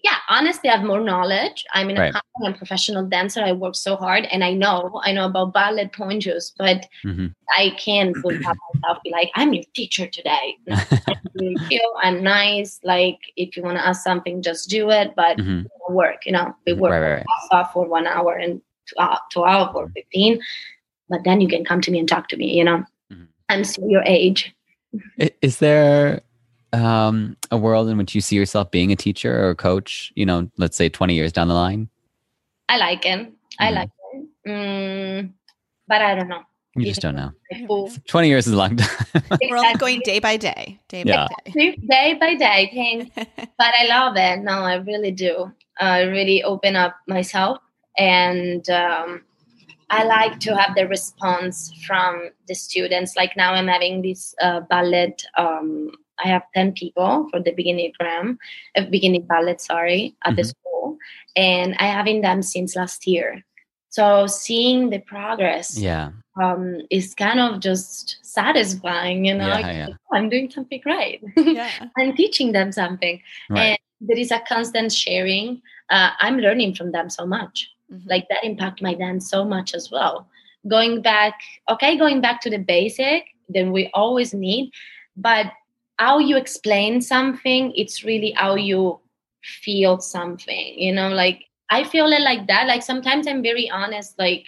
yeah honestly i have more knowledge i'm in a Right. company i'm a professional dancer i work so hard and i know i know about ballet pointers but Mhm. I can't put myself be like, I'm your teacher today. No, I'm nice. Like if you want to ask something, just do it. But Mhm. work, you know, we work Right, right, for one hour and two, hour, two hours or 15. But then you can come to me and talk to me, you know. Mhm. I'm still your age. Is there um, a world in which you see yourself being a teacher or a coach, you know, let's say 20 years down the line? I like it. I Mhm. like it. Mm, but I don't know. You just don't know. 20 years is a long time. We're all going day by day, day Yeah. by day. day by day thing but i love it no i really do i really open up myself and um, i like to have the response from the students like now i'm having this uh, ballet um, i have 10 people for the beginning program uh, beginning ballet sorry at the Mhm. school and i having them since last year so seeing the progress yeah. um, is kind of just satisfying you know Yeah, Like, yeah. "Oh, i'm doing something right Yeah. I'm teaching them something. Right. And there is a constant sharing. Uh, I'm learning from them so much. Mhm. Like that impact my dance so much as well. Going back, okay, going back to the basic then we always need, but how you explain something, it's really how you feel something. You know, like I feel it like that. Like sometimes I'm very honest, like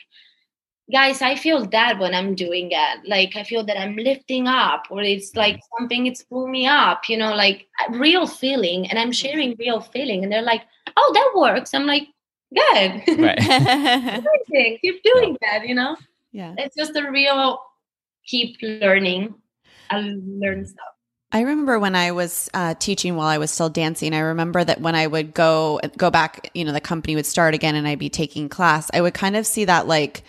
guys i feel that when i'm doing it like i feel that i'm lifting up or it's like something it's pull me up you know like real feeling and i'm sharing real feeling and they're like oh that works i'm like good Right. Amazing. keep doing that you know yeah. it's just a real keep learning i learn stuff I remember when I was uh, teaching while I was still dancing. I remember that when I would go go back, you know, the company would start again, and I'd be taking class. I would kind of see that like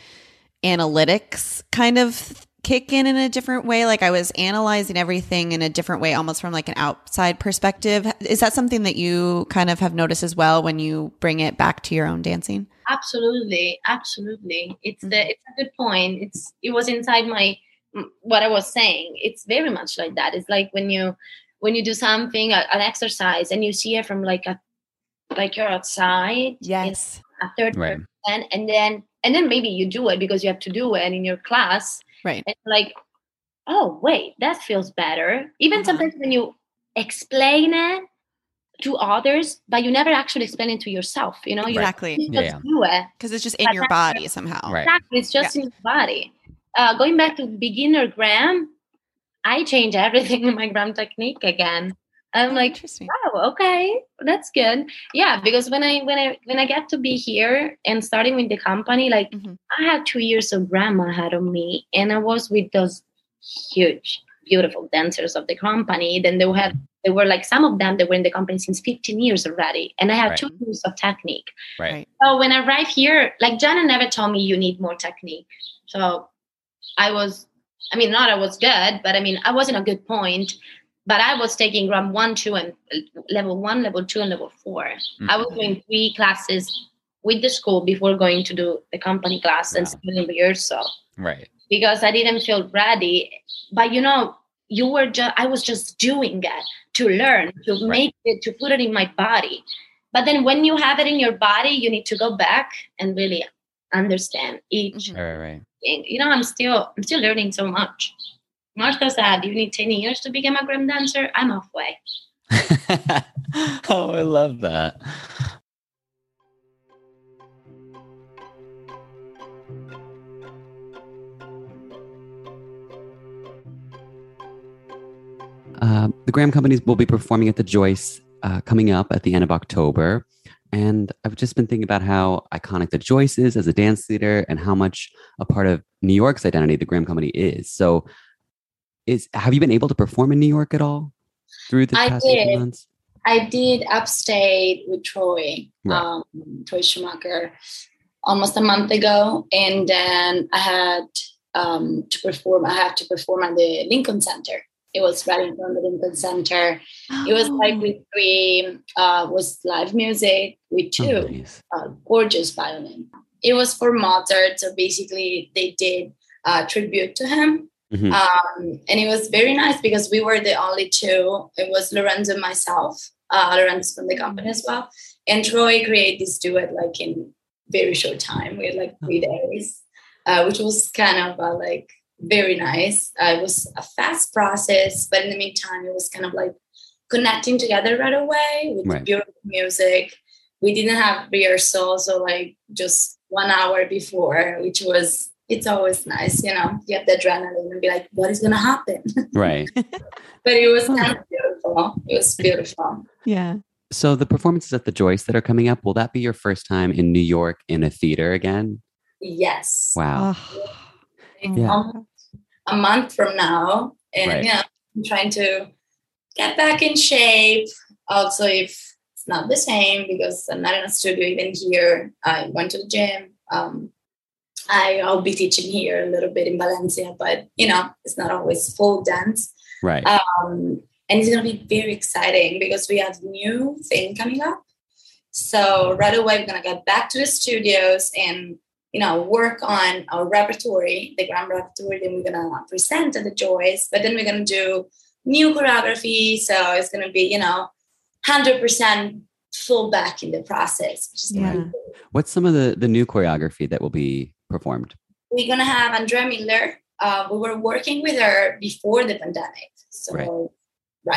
analytics kind of kick in in a different way. Like I was analyzing everything in a different way, almost from like an outside perspective. Is that something that you kind of have noticed as well when you bring it back to your own dancing? absolutely absolutely it's the mm-hmm. it's a good point it's it was inside my what i was saying it's very much like that it's like when you when you do something an exercise and you see it from like a like you're outside Yes. a third Right. person and then and then maybe you do it because you have to do it in your class Right. and like oh wait that feels better even Uh-huh. sometimes when you explain it to others but you never actually explain it to yourself you know you Exactly. you Yeah, just yeah. do it Because it's just in your body somehow. Right. Exactly. It's just in your body. Uh, going back to beginner Graham, I change everything in my Graham technique again. I'm Oh, like, interesting. oh, okay, that's good. Yeah, because when I when I when I get to be here and starting with the company, like Mhm. I had two years of Graham ahead of me, and I was with those huge, beautiful dancers of the company. Then they had they were like some of them they were in the company since 15 years already, and I had Right. two years of technique. Right. Right. So when I arrived here, like Jana never told me you need more technique. So I was, I mean, not I was good, but I mean, I wasn't a good point. But I was taking Graham one, two, and uh, level one, level two, and level 4 I was doing three classes with the school before going to do the company class and Wow. studying rehearsal Right. because I didn't feel ready. But you know, you were just I was just doing it to learn, to make it, to put it in my body. But then when you have it in your body, you need to go back and really understand each Mhm. Right. Right. right. you know, I'm still I'm still learning so much. Martha said, "You need ten years to become a Graham dancer." I'm halfway. oh, I love that. Uh, the Graham companies will be performing at the Joyce uh, coming up at the end of October. And I've just been thinking about how iconic the Joyce is as a dance theater and how much a part of New York's identity the Graham Company is. So, is have you been able to perform in New York at all through the I past did. months? I did upstate with Troy, Right. um, Troy Schumacher, almost a month ago, and then I had um, to perform. I had to perform at the Lincoln Center. It was right in front of the Lincoln Center. It was Oh. like with three uh, was live music with Oh, two nice. uh, gorgeous violin. It was for Mozart, so basically they did uh, tribute to him. Mhm. Um, and it was very nice because we were the only two. It was Lorenzo and myself. Uh, Lorenzo's from the company as well. And Troy created this duet like in very short time. We had like three days, uh, which was kind of uh, like very nice. Uh, it was a fast process, but in the meantime, it was kind of like connecting together right away with Right. beautiful music. We didn't have rehearsal, so like just one hour before, which was it's always nice, you know. You have the adrenaline and be like, what is gonna happen? Right. but it was kind of beautiful. It was beautiful. Yeah. So the performances at the Joyce that are coming up, will that be your first time in New York in a theater again? Yes. Wow. Oh, Yeah. a month from now. And Right. yeah, I'm trying to get back in shape. Also, if it's not the same because I'm not in a studio even here. I went to the gym. Um, I, I'll be teaching here a little bit in Valencia, but you know, it's not always full dance. Right. Um, and it's going to be very exciting because we have new thing coming up. So right away, we're going to get back to the studios and you know work on our repertory, the Graham repertory. Then we're going to present at the Joyce. but then we're going to do new choreography. So it's going to be you know hundred percent full back in the process, which is Yeah. What's some of the, the new choreography that will be performed? we're gonna have Andrea Miller. Uh, we were working with her before the pandemic, so Right.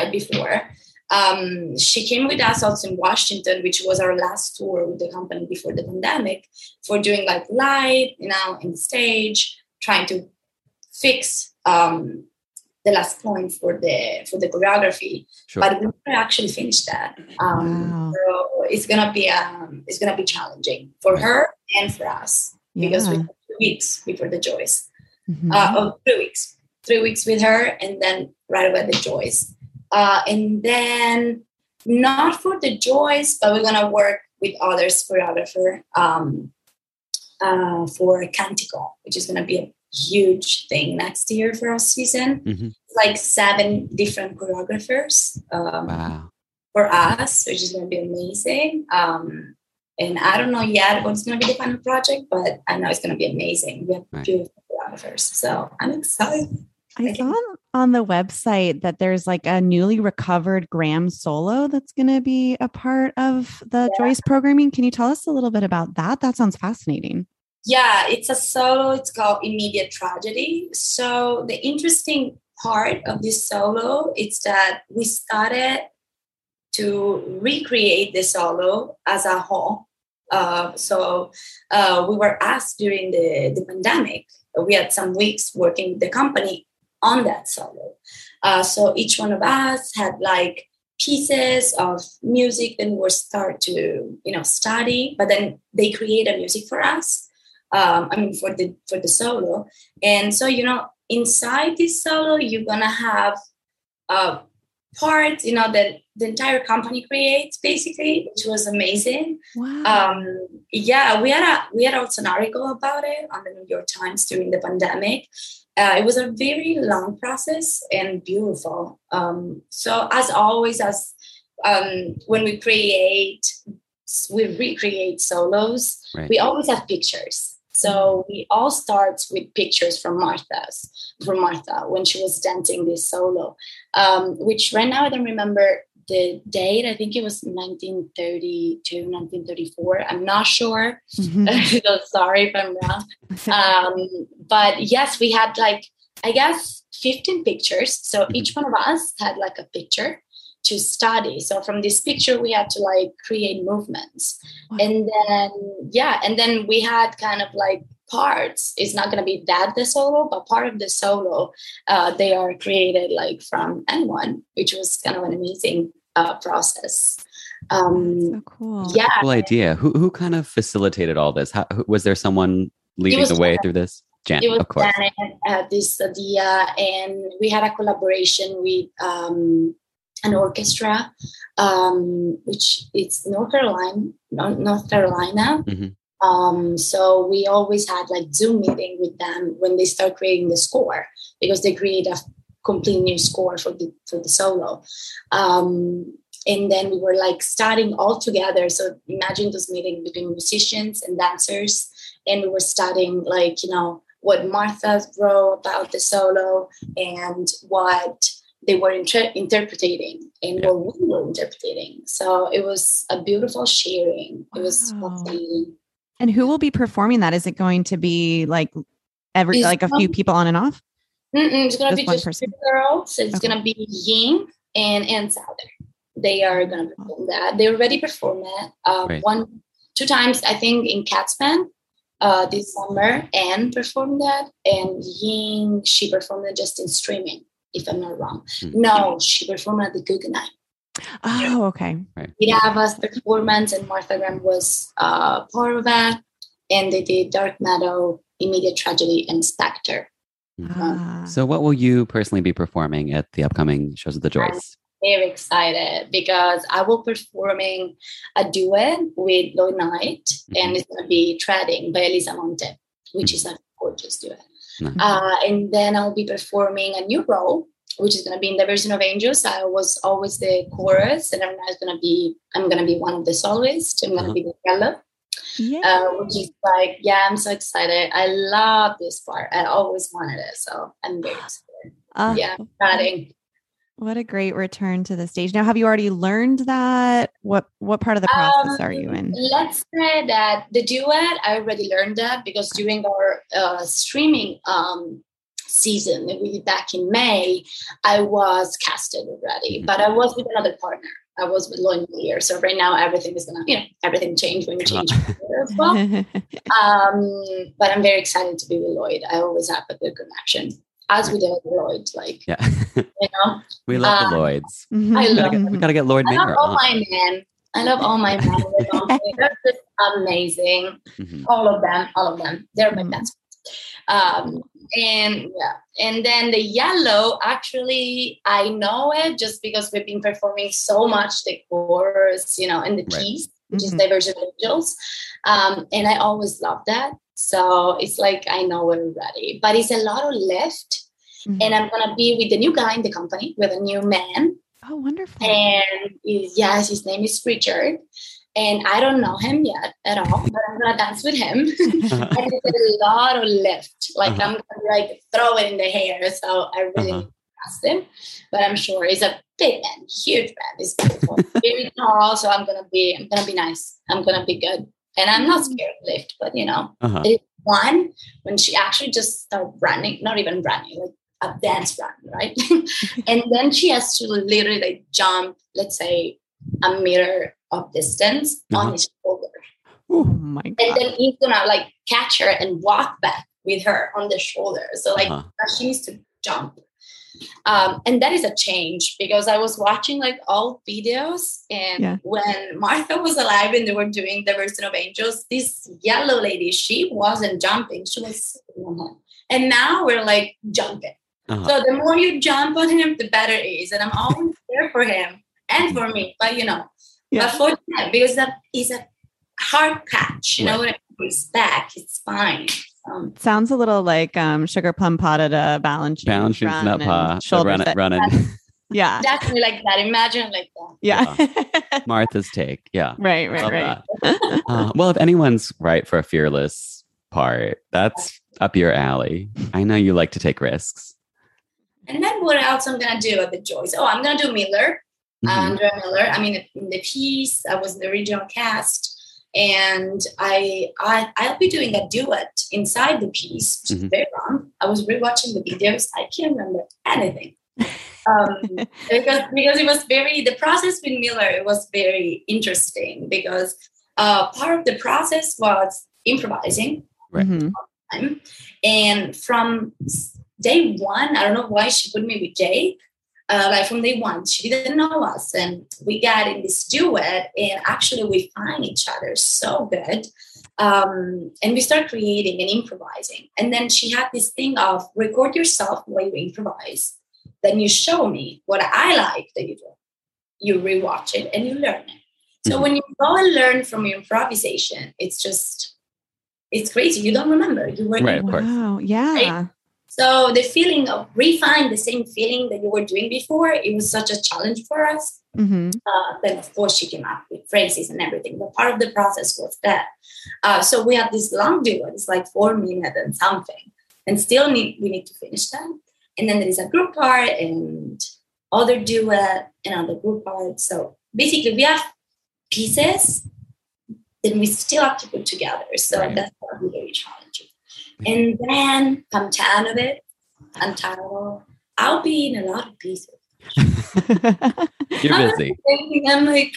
right, before. Um, she came with us also in Washington, which was our last tour with the company before the pandemic, for doing like live, you know, in the stage, trying to fix um, the last point for the for the choreography. Sure. But we never actually finished that. Um, Wow. So it's gonna be um, it's gonna be challenging for her and for us because we Yeah. have two weeks before the Joyce. Mhm. Uh, oh, three weeks. Three weeks with her, and then right away the Joyce. Uh, and then not for the Joyce, but we're gonna work with others choreographer um, uh, for Canticle, which is gonna be a huge thing next year for our season. Mhm. Like seven different choreographers. Um, Wow. for us, which is going to be amazing. Um, and I don't know yet what's going to be the final project, but I know it's going to be amazing. We have Right. beautiful choreographers, so I'm excited. I saw on- on the website that there's like a newly recovered Graham solo that's going to be a part of the Joyce programming. Can you tell us a little bit about that? That sounds fascinating. Yeah, it's a solo. It's called Immediate Tragedy. So the interesting part of this solo is that we started to recreate the solo as a whole. Uh, so uh, we were asked during the, the pandemic. We had some weeks working with the company on that solo. Uh, so each one of us had like pieces of music and we start to you know study, but then they created music for us um, I mean for the for the solo. And so you know, inside this solo, you're gonna have uh, parts, you know, that the entire company creates basically, which was amazing. Wow. Um, yeah, we had a we had also an article about it on the New York Times during the pandemic. Uh, it was a very long process and beautiful. Um, so as always, as um, when we create, we recreate solos. Right. We always have pictures. So we all start with pictures from Martha's, from Martha when she was dancing this solo, um, which right now I don't remember the date. I think it was 1932, 1934. I'm not sure. Mhm. so sorry if I'm wrong. Um, but yes, we had like, I guess, 15 pictures. So each one of us had like a picture to study. So from this picture, we had to like create movements. Wow. And then, yeah, and then we had kind of like parts. It's not going to be that the solo, but part of the solo, uh, they are created like from N1, which was kind of an amazing uh, process. Um, so cool. yeah, Cool idea. Who who kind of facilitated all this? How, who, was there someone leading the way Janet. through this? Jan, it was of course. Janet had this idea, and we had a collaboration with um, an orchestra, um, which it's North Carolina, North Carolina. Mhm. Um, so we always had like Zoom meeting with them when they start creating the score because they create a complete new score for the for the solo. Um, and then we were like studying all together. So imagine this meeting between musicians and dancers, and we were studying like you know what Martha wrote about the solo and what they were inter- interpreting and Yeah. what we were interpreting. So it was a beautiful sharing. It was fascinating. And who will be performing that? Is it going to be like every It's like a few people on and off? Mm-mm, it's gonna Just be just person? two girls. It's Okay. gonna be Ying and and Souder. They are gonna perform that. They already performed it uh, Right. one, two times. I think in Kaatsbaan uh, this summer, and performed that. And Ying, she performed it just in streaming, if I'm not wrong. Hmm. No, she performed at the Guggenheim. Oh, okay. We have a performance, and Martha Graham was uh, part of that. And they did Dark Meadow, Immediate Tragedy, and Spectre. Ah. So, what will you personally be performing at the upcoming shows of the Joyce? very excited because I will be performing a duet with Lloyd Knight, and it's going to be Treading by Elisa Monte, which is a gorgeous duet. Nice. Uh, and then I'll be performing a new role, which is going to be in the version of Angels. I was always the chorus, and I'm now going to be I'm going to be one of the soloists. I'm going to Uh-huh. be the yellow, Yeah. uh, which is like yeah, I'm so excited. I love this part. I always wanted it, so I'm very excited. Ah, yeah, Treading. What a great return to the stage. Now, have you already learned that? What what part of the process are you in? Um, Let's say that the duet, I already learned that because during our uh, streaming um, season we back in May, I was casted already, Mhm. but I was with another partner. I was with Lloyd Mayor. So right now everything is gonna, you know, everything changed when you change as well. Um, but I'm very excited to be with Lloyd. I always have a good connection. As we did with Lloyd, like Yeah, you know, we love Um, the Lloyds. I We gotta, love get, we gotta get Lord I love all on. my men. I love all my men. They're just amazing. Mhm. All of them, all of them. They're my Mhm. best. Um, and yeah, and then the yellow. Actually, I know it just because we've been performing so much the chorus, you know, and the Right. keys, which is Mhm. Diversion Angels. Um, and I always love that. So it's like I know we're ready, but it's a lot of lift. Mhm. And I'm gonna be with the new guy in the company, with a new man oh, wonderful. and yes, his name is Richard. And I don't know him yet at all, but I'm gonna dance with him. and it's a lot of lift. Like Uh-huh. I'm gonna like throw it in the hair. So I really Uh-huh. him. But I'm sure he's a big man, huge man. He's beautiful, very tall. So I'm gonna be I'm gonna be nice. I'm gonna be good. And I'm not scared of lift, but you know, Uh-huh. one when she actually just started running, not even running, like a dance run, right? and then she has to literally like jump, let's say, a meter of distance Uh-huh. on his shoulder. oh my And then he's gonna like catch her and walk back with her on the shoulder. So like Uh-huh. she needs to jump. Um, and that is a change because I was watching like old videos, and Yeah. when Martha was alive and they were doing the version of Angels, this yellow lady, she wasn't jumping, she was sitting. And now we're like jumping. Uh-huh. So the more you jump on him, the better it is. And I'm always there for him and for me. But you know, Yeah. but for him, because that is a hard patch, You know, when it goes back, it's fine. Um, Sounds a little like um, sugar plum pot at a balance sheet. Balance run nut and pa. the shoulders Run it, that- running. Yeah. definitely like that. Imagine it like that. Yeah. Martha's take. Yeah. right, right, Love right. Uh, well, if anyone's right for a fearless part, that's up your alley. I know you like to take risks. And then what else I'm gonna do at the Joyce? Oh, I'm gonna do Miller. Mhm. Andrea Miller. I mean, in the piece, I was in the original cast, and I, I I'll be doing a duet inside the piece. Which is Mhm. very wrong. I was rewatching the videos. I can't remember anything. um, because because it was very the process with Miller it was very interesting because uh, part of the process was improvising Right. Mhm. And from day one, I don't know why she put me with Jake. Uh, like from day one, she didn't know us, and we got in this duet, and actually we find each other so good. Um, and we start creating and improvising. And then she had this thing of record yourself while you improvise. Then you show me what I like that you do. You rewatch it and you learn it. So Mhm. when you go and learn from your improvisation, it's just it's crazy. You don't remember. You were Right, of course. Wow. Yeah. So the feeling of refine the same feeling that you were doing before, it was such a challenge for us. hmm Uh, then of course she came up with phrases and everything, but part of the process was that. Uh, so we had this long duet, it's like four minutes and something, and still need we need to finish that. And then there is a group part and other duet and other group part. So basically we have pieces that we still have to put together. So Right. that's very challenging. And then I'm tired of it, I'm tired untitled, I'll be in a lot of pieces. You're I'm busy. thinking I'm like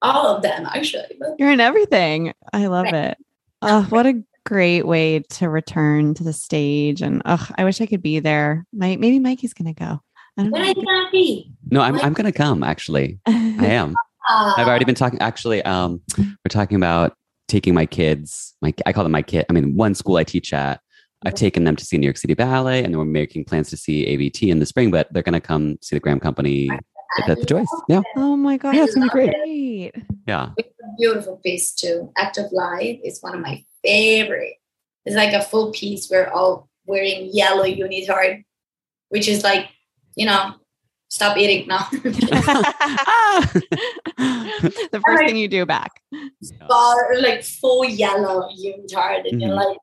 all of them actually. But You're in everything. I love it. Oh, what a great way to return to the stage. And oh, I wish I could be there. My, maybe Mikey's going to go. I don't when are you gonna be? No, I'm I'm gonna come. Actually, I am. Uh, I've already been talking. Actually, um, we're talking about taking my kids. My I call them my kid. I mean, one school I teach at. I've taken them to see New York City Ballet, and we're making plans to see ABT in the spring. But they're going to come see the Graham Company at the Joyce. Yeah, Oh my God. Yeah, it's gonna be great. great. yeah. It's a beautiful piece too. Acts of Light is one of my favorite. It's like a full piece. We're all wearing yellow unitard, which is like, you know, stop eating now. the first thing you do back. Bar, like full yellow unitard, and you're Mhm. like, "Ooh,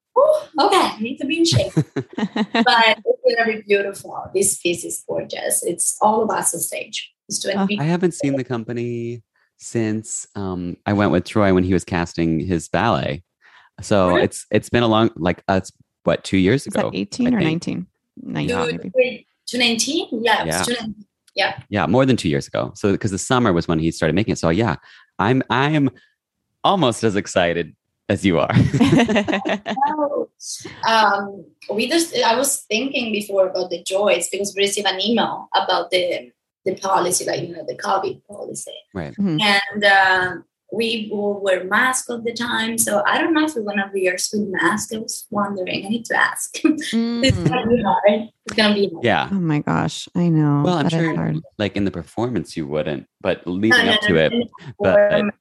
okay, I need to be in shape. but it's gonna be beautiful. This piece is gorgeous. It's all of us on stage. It's Oh, 20 I haven't seen the company since um, I went with Troy when he was casting his ballet. So Really? it's it's been a long like uh, it's what two years Is ago? that 18 I or 19? 19 to, maybe. 2019? Yeah, Yeah. Yeah. Yeah, more than two years ago. So because the summer was when he started making it. So yeah, I'm I'm almost as excited as you are. Um, we just I was thinking before about the Joyce because we received an email about the the policy, like you know, the COVID policy. right. Mhm. And uh, we will wear masks all the time. So I don't know if we're gonna wear with mask. I was wondering. I need to ask. it's Mm. gonna be hard. It's gonna be hard. Yeah. Oh my gosh. I know. Well, I'm That is sure hard. like in the performance you wouldn't, but No, leading no, up no, to it, no, but- wear masks,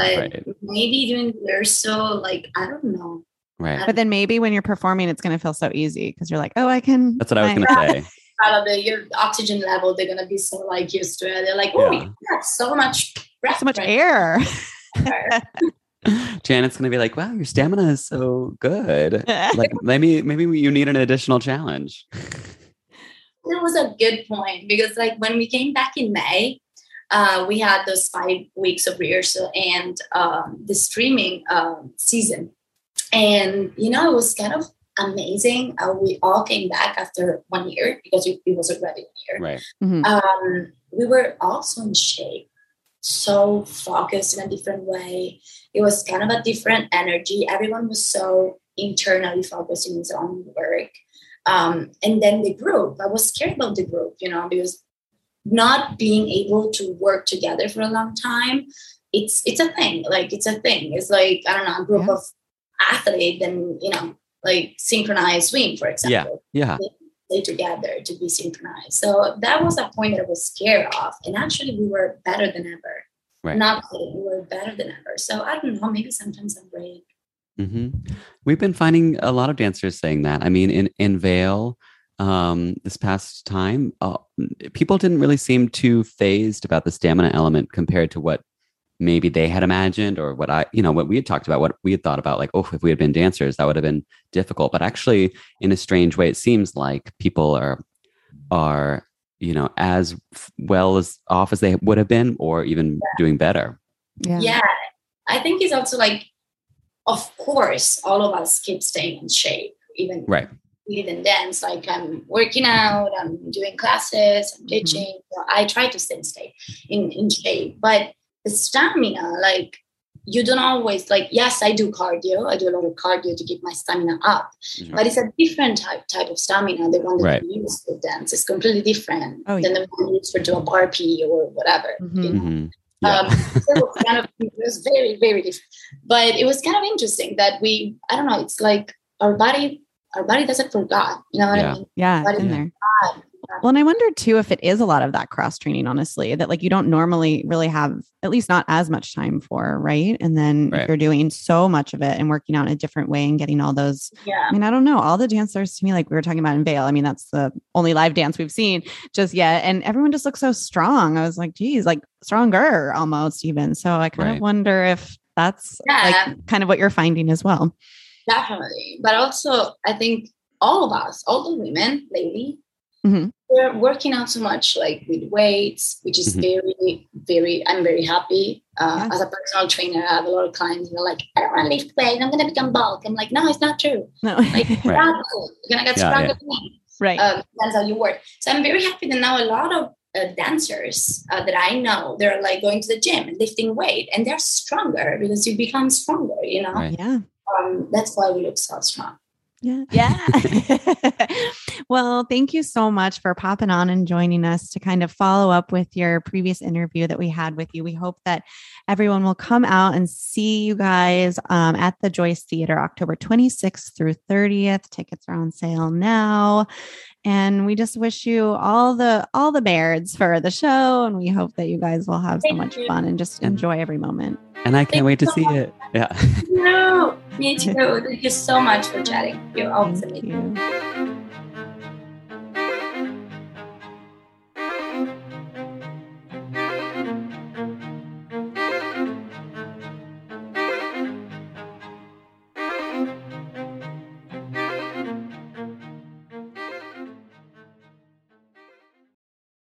but right. maybe doing rehearsal, like I don't know. right. But then maybe when you're performing, it's going to feel so easy because you're like, oh, I can. That's what I was gonna say. Probably your oxygen level, they're gonna be so like used to it. They're like, oh, Yeah. you have so much breath. So much right air. Janet's gonna be like, "Wow, your stamina is so good. Like maybe maybe you need an additional challenge." It was a good point because, like, when we came back in May, uh, we had those five weeks of rehearsal and um, the streaming um, season, and you know, it was kind of amazing. Uh, we all came back after one year because it, it was already one year. Right. Mhm. um, we were also in shape, so focused in a different way. It was kind of a different energy. Everyone was so internally focused in his own work. Um, and then the group, I was scared about the group, you know, because not being able to work together for a long time, it's it's a thing. Like it's a thing. It's like I don't know, a group Yeah. of athletes and you know, like synchronized swim, for example Yeah. play together to be synchronized. So that was a point that I was scared of. And actually, we were better than ever. Right. Not kidding, we were better than ever. So I don't know, maybe sometimes I'm brave. hmm We've been finding a lot of dancers saying that. I mean, in in Vail, um, this past time, uh, people didn't really seem too phased about the stamina element compared to what maybe they had imagined or what I, you know, what we had talked about, what we had thought about. Like, oh, if we had been dancers, that would have been difficult. But actually, in a strange way, it seems like people are are you know, as well as off as they would have been, or even doing better. Yeah. yeah. I think it's also like, of course, all of us keep staying in shape, even right. Even dance. Like I'm working out, I'm doing classes, I'm mm-hmm. teaching. Mm-hmm. So I try to stay, stay in, in shape. But the stamina, like you don't always like yes i do cardio i do a lot of cardio to keep my stamina up mm-hmm. but it's a different type type of stamina the one that right. you use for dance is completely different oh, than yeah. the one you use for do a burpee or whatever mm-hmm. you know? mm-hmm. Yeah. Um, so kind of it was very very different but it was kind of interesting that we i don't know it's like our body our body doesn't forget you know what yeah. i mean yeah in there well, and I wonder too if it is a lot of that cross training, honestly, that like you don't normally really have at least not as much time for, right? And then right. you're doing so much of it and working out in a different way and getting all those. Yeah. I mean, I don't know. All the dancers to me, like we were talking about in Vail, I mean, that's the only live dance we've seen just yet. And everyone just looks so strong. I was like, geez, like stronger almost even. So I kind right. of wonder if that's yeah. like kind of what you're finding as well. Definitely. But also, I think all of us, all the women, lady, Mm-hmm. We're working out so much, like with weights, which is mm-hmm. very, very. I'm very happy. Uh, As a personal trainer, I have a lot of clients who are like, "I don't want to lift weight. I'm going to become bulk." I'm like, "No, it's not true. No, like right. you're gonna get yeah, stronger." Yeah. Right. Um, that's how you work. So I'm very happy that now a lot of uh, dancers uh, that I know, they're like going to the gym and lifting weight, and they're stronger because you become stronger. You know. Right. Yeah. Um, that's why we look so strong. Yeah. Yeah. well, thank you so much for popping on and joining us to kind of follow up with your previous interview that we had with you. We hope that everyone will come out and see you guys um, at the Joyce Theater October 26th through 30th. Tickets are on sale now. And we just wish you all the all the bears for the show. And we hope that you guys will have so much fun and just enjoy every moment. And I can't wait to see it. Yeah. No, me too. Thank you so much for chatting. You're always amazing.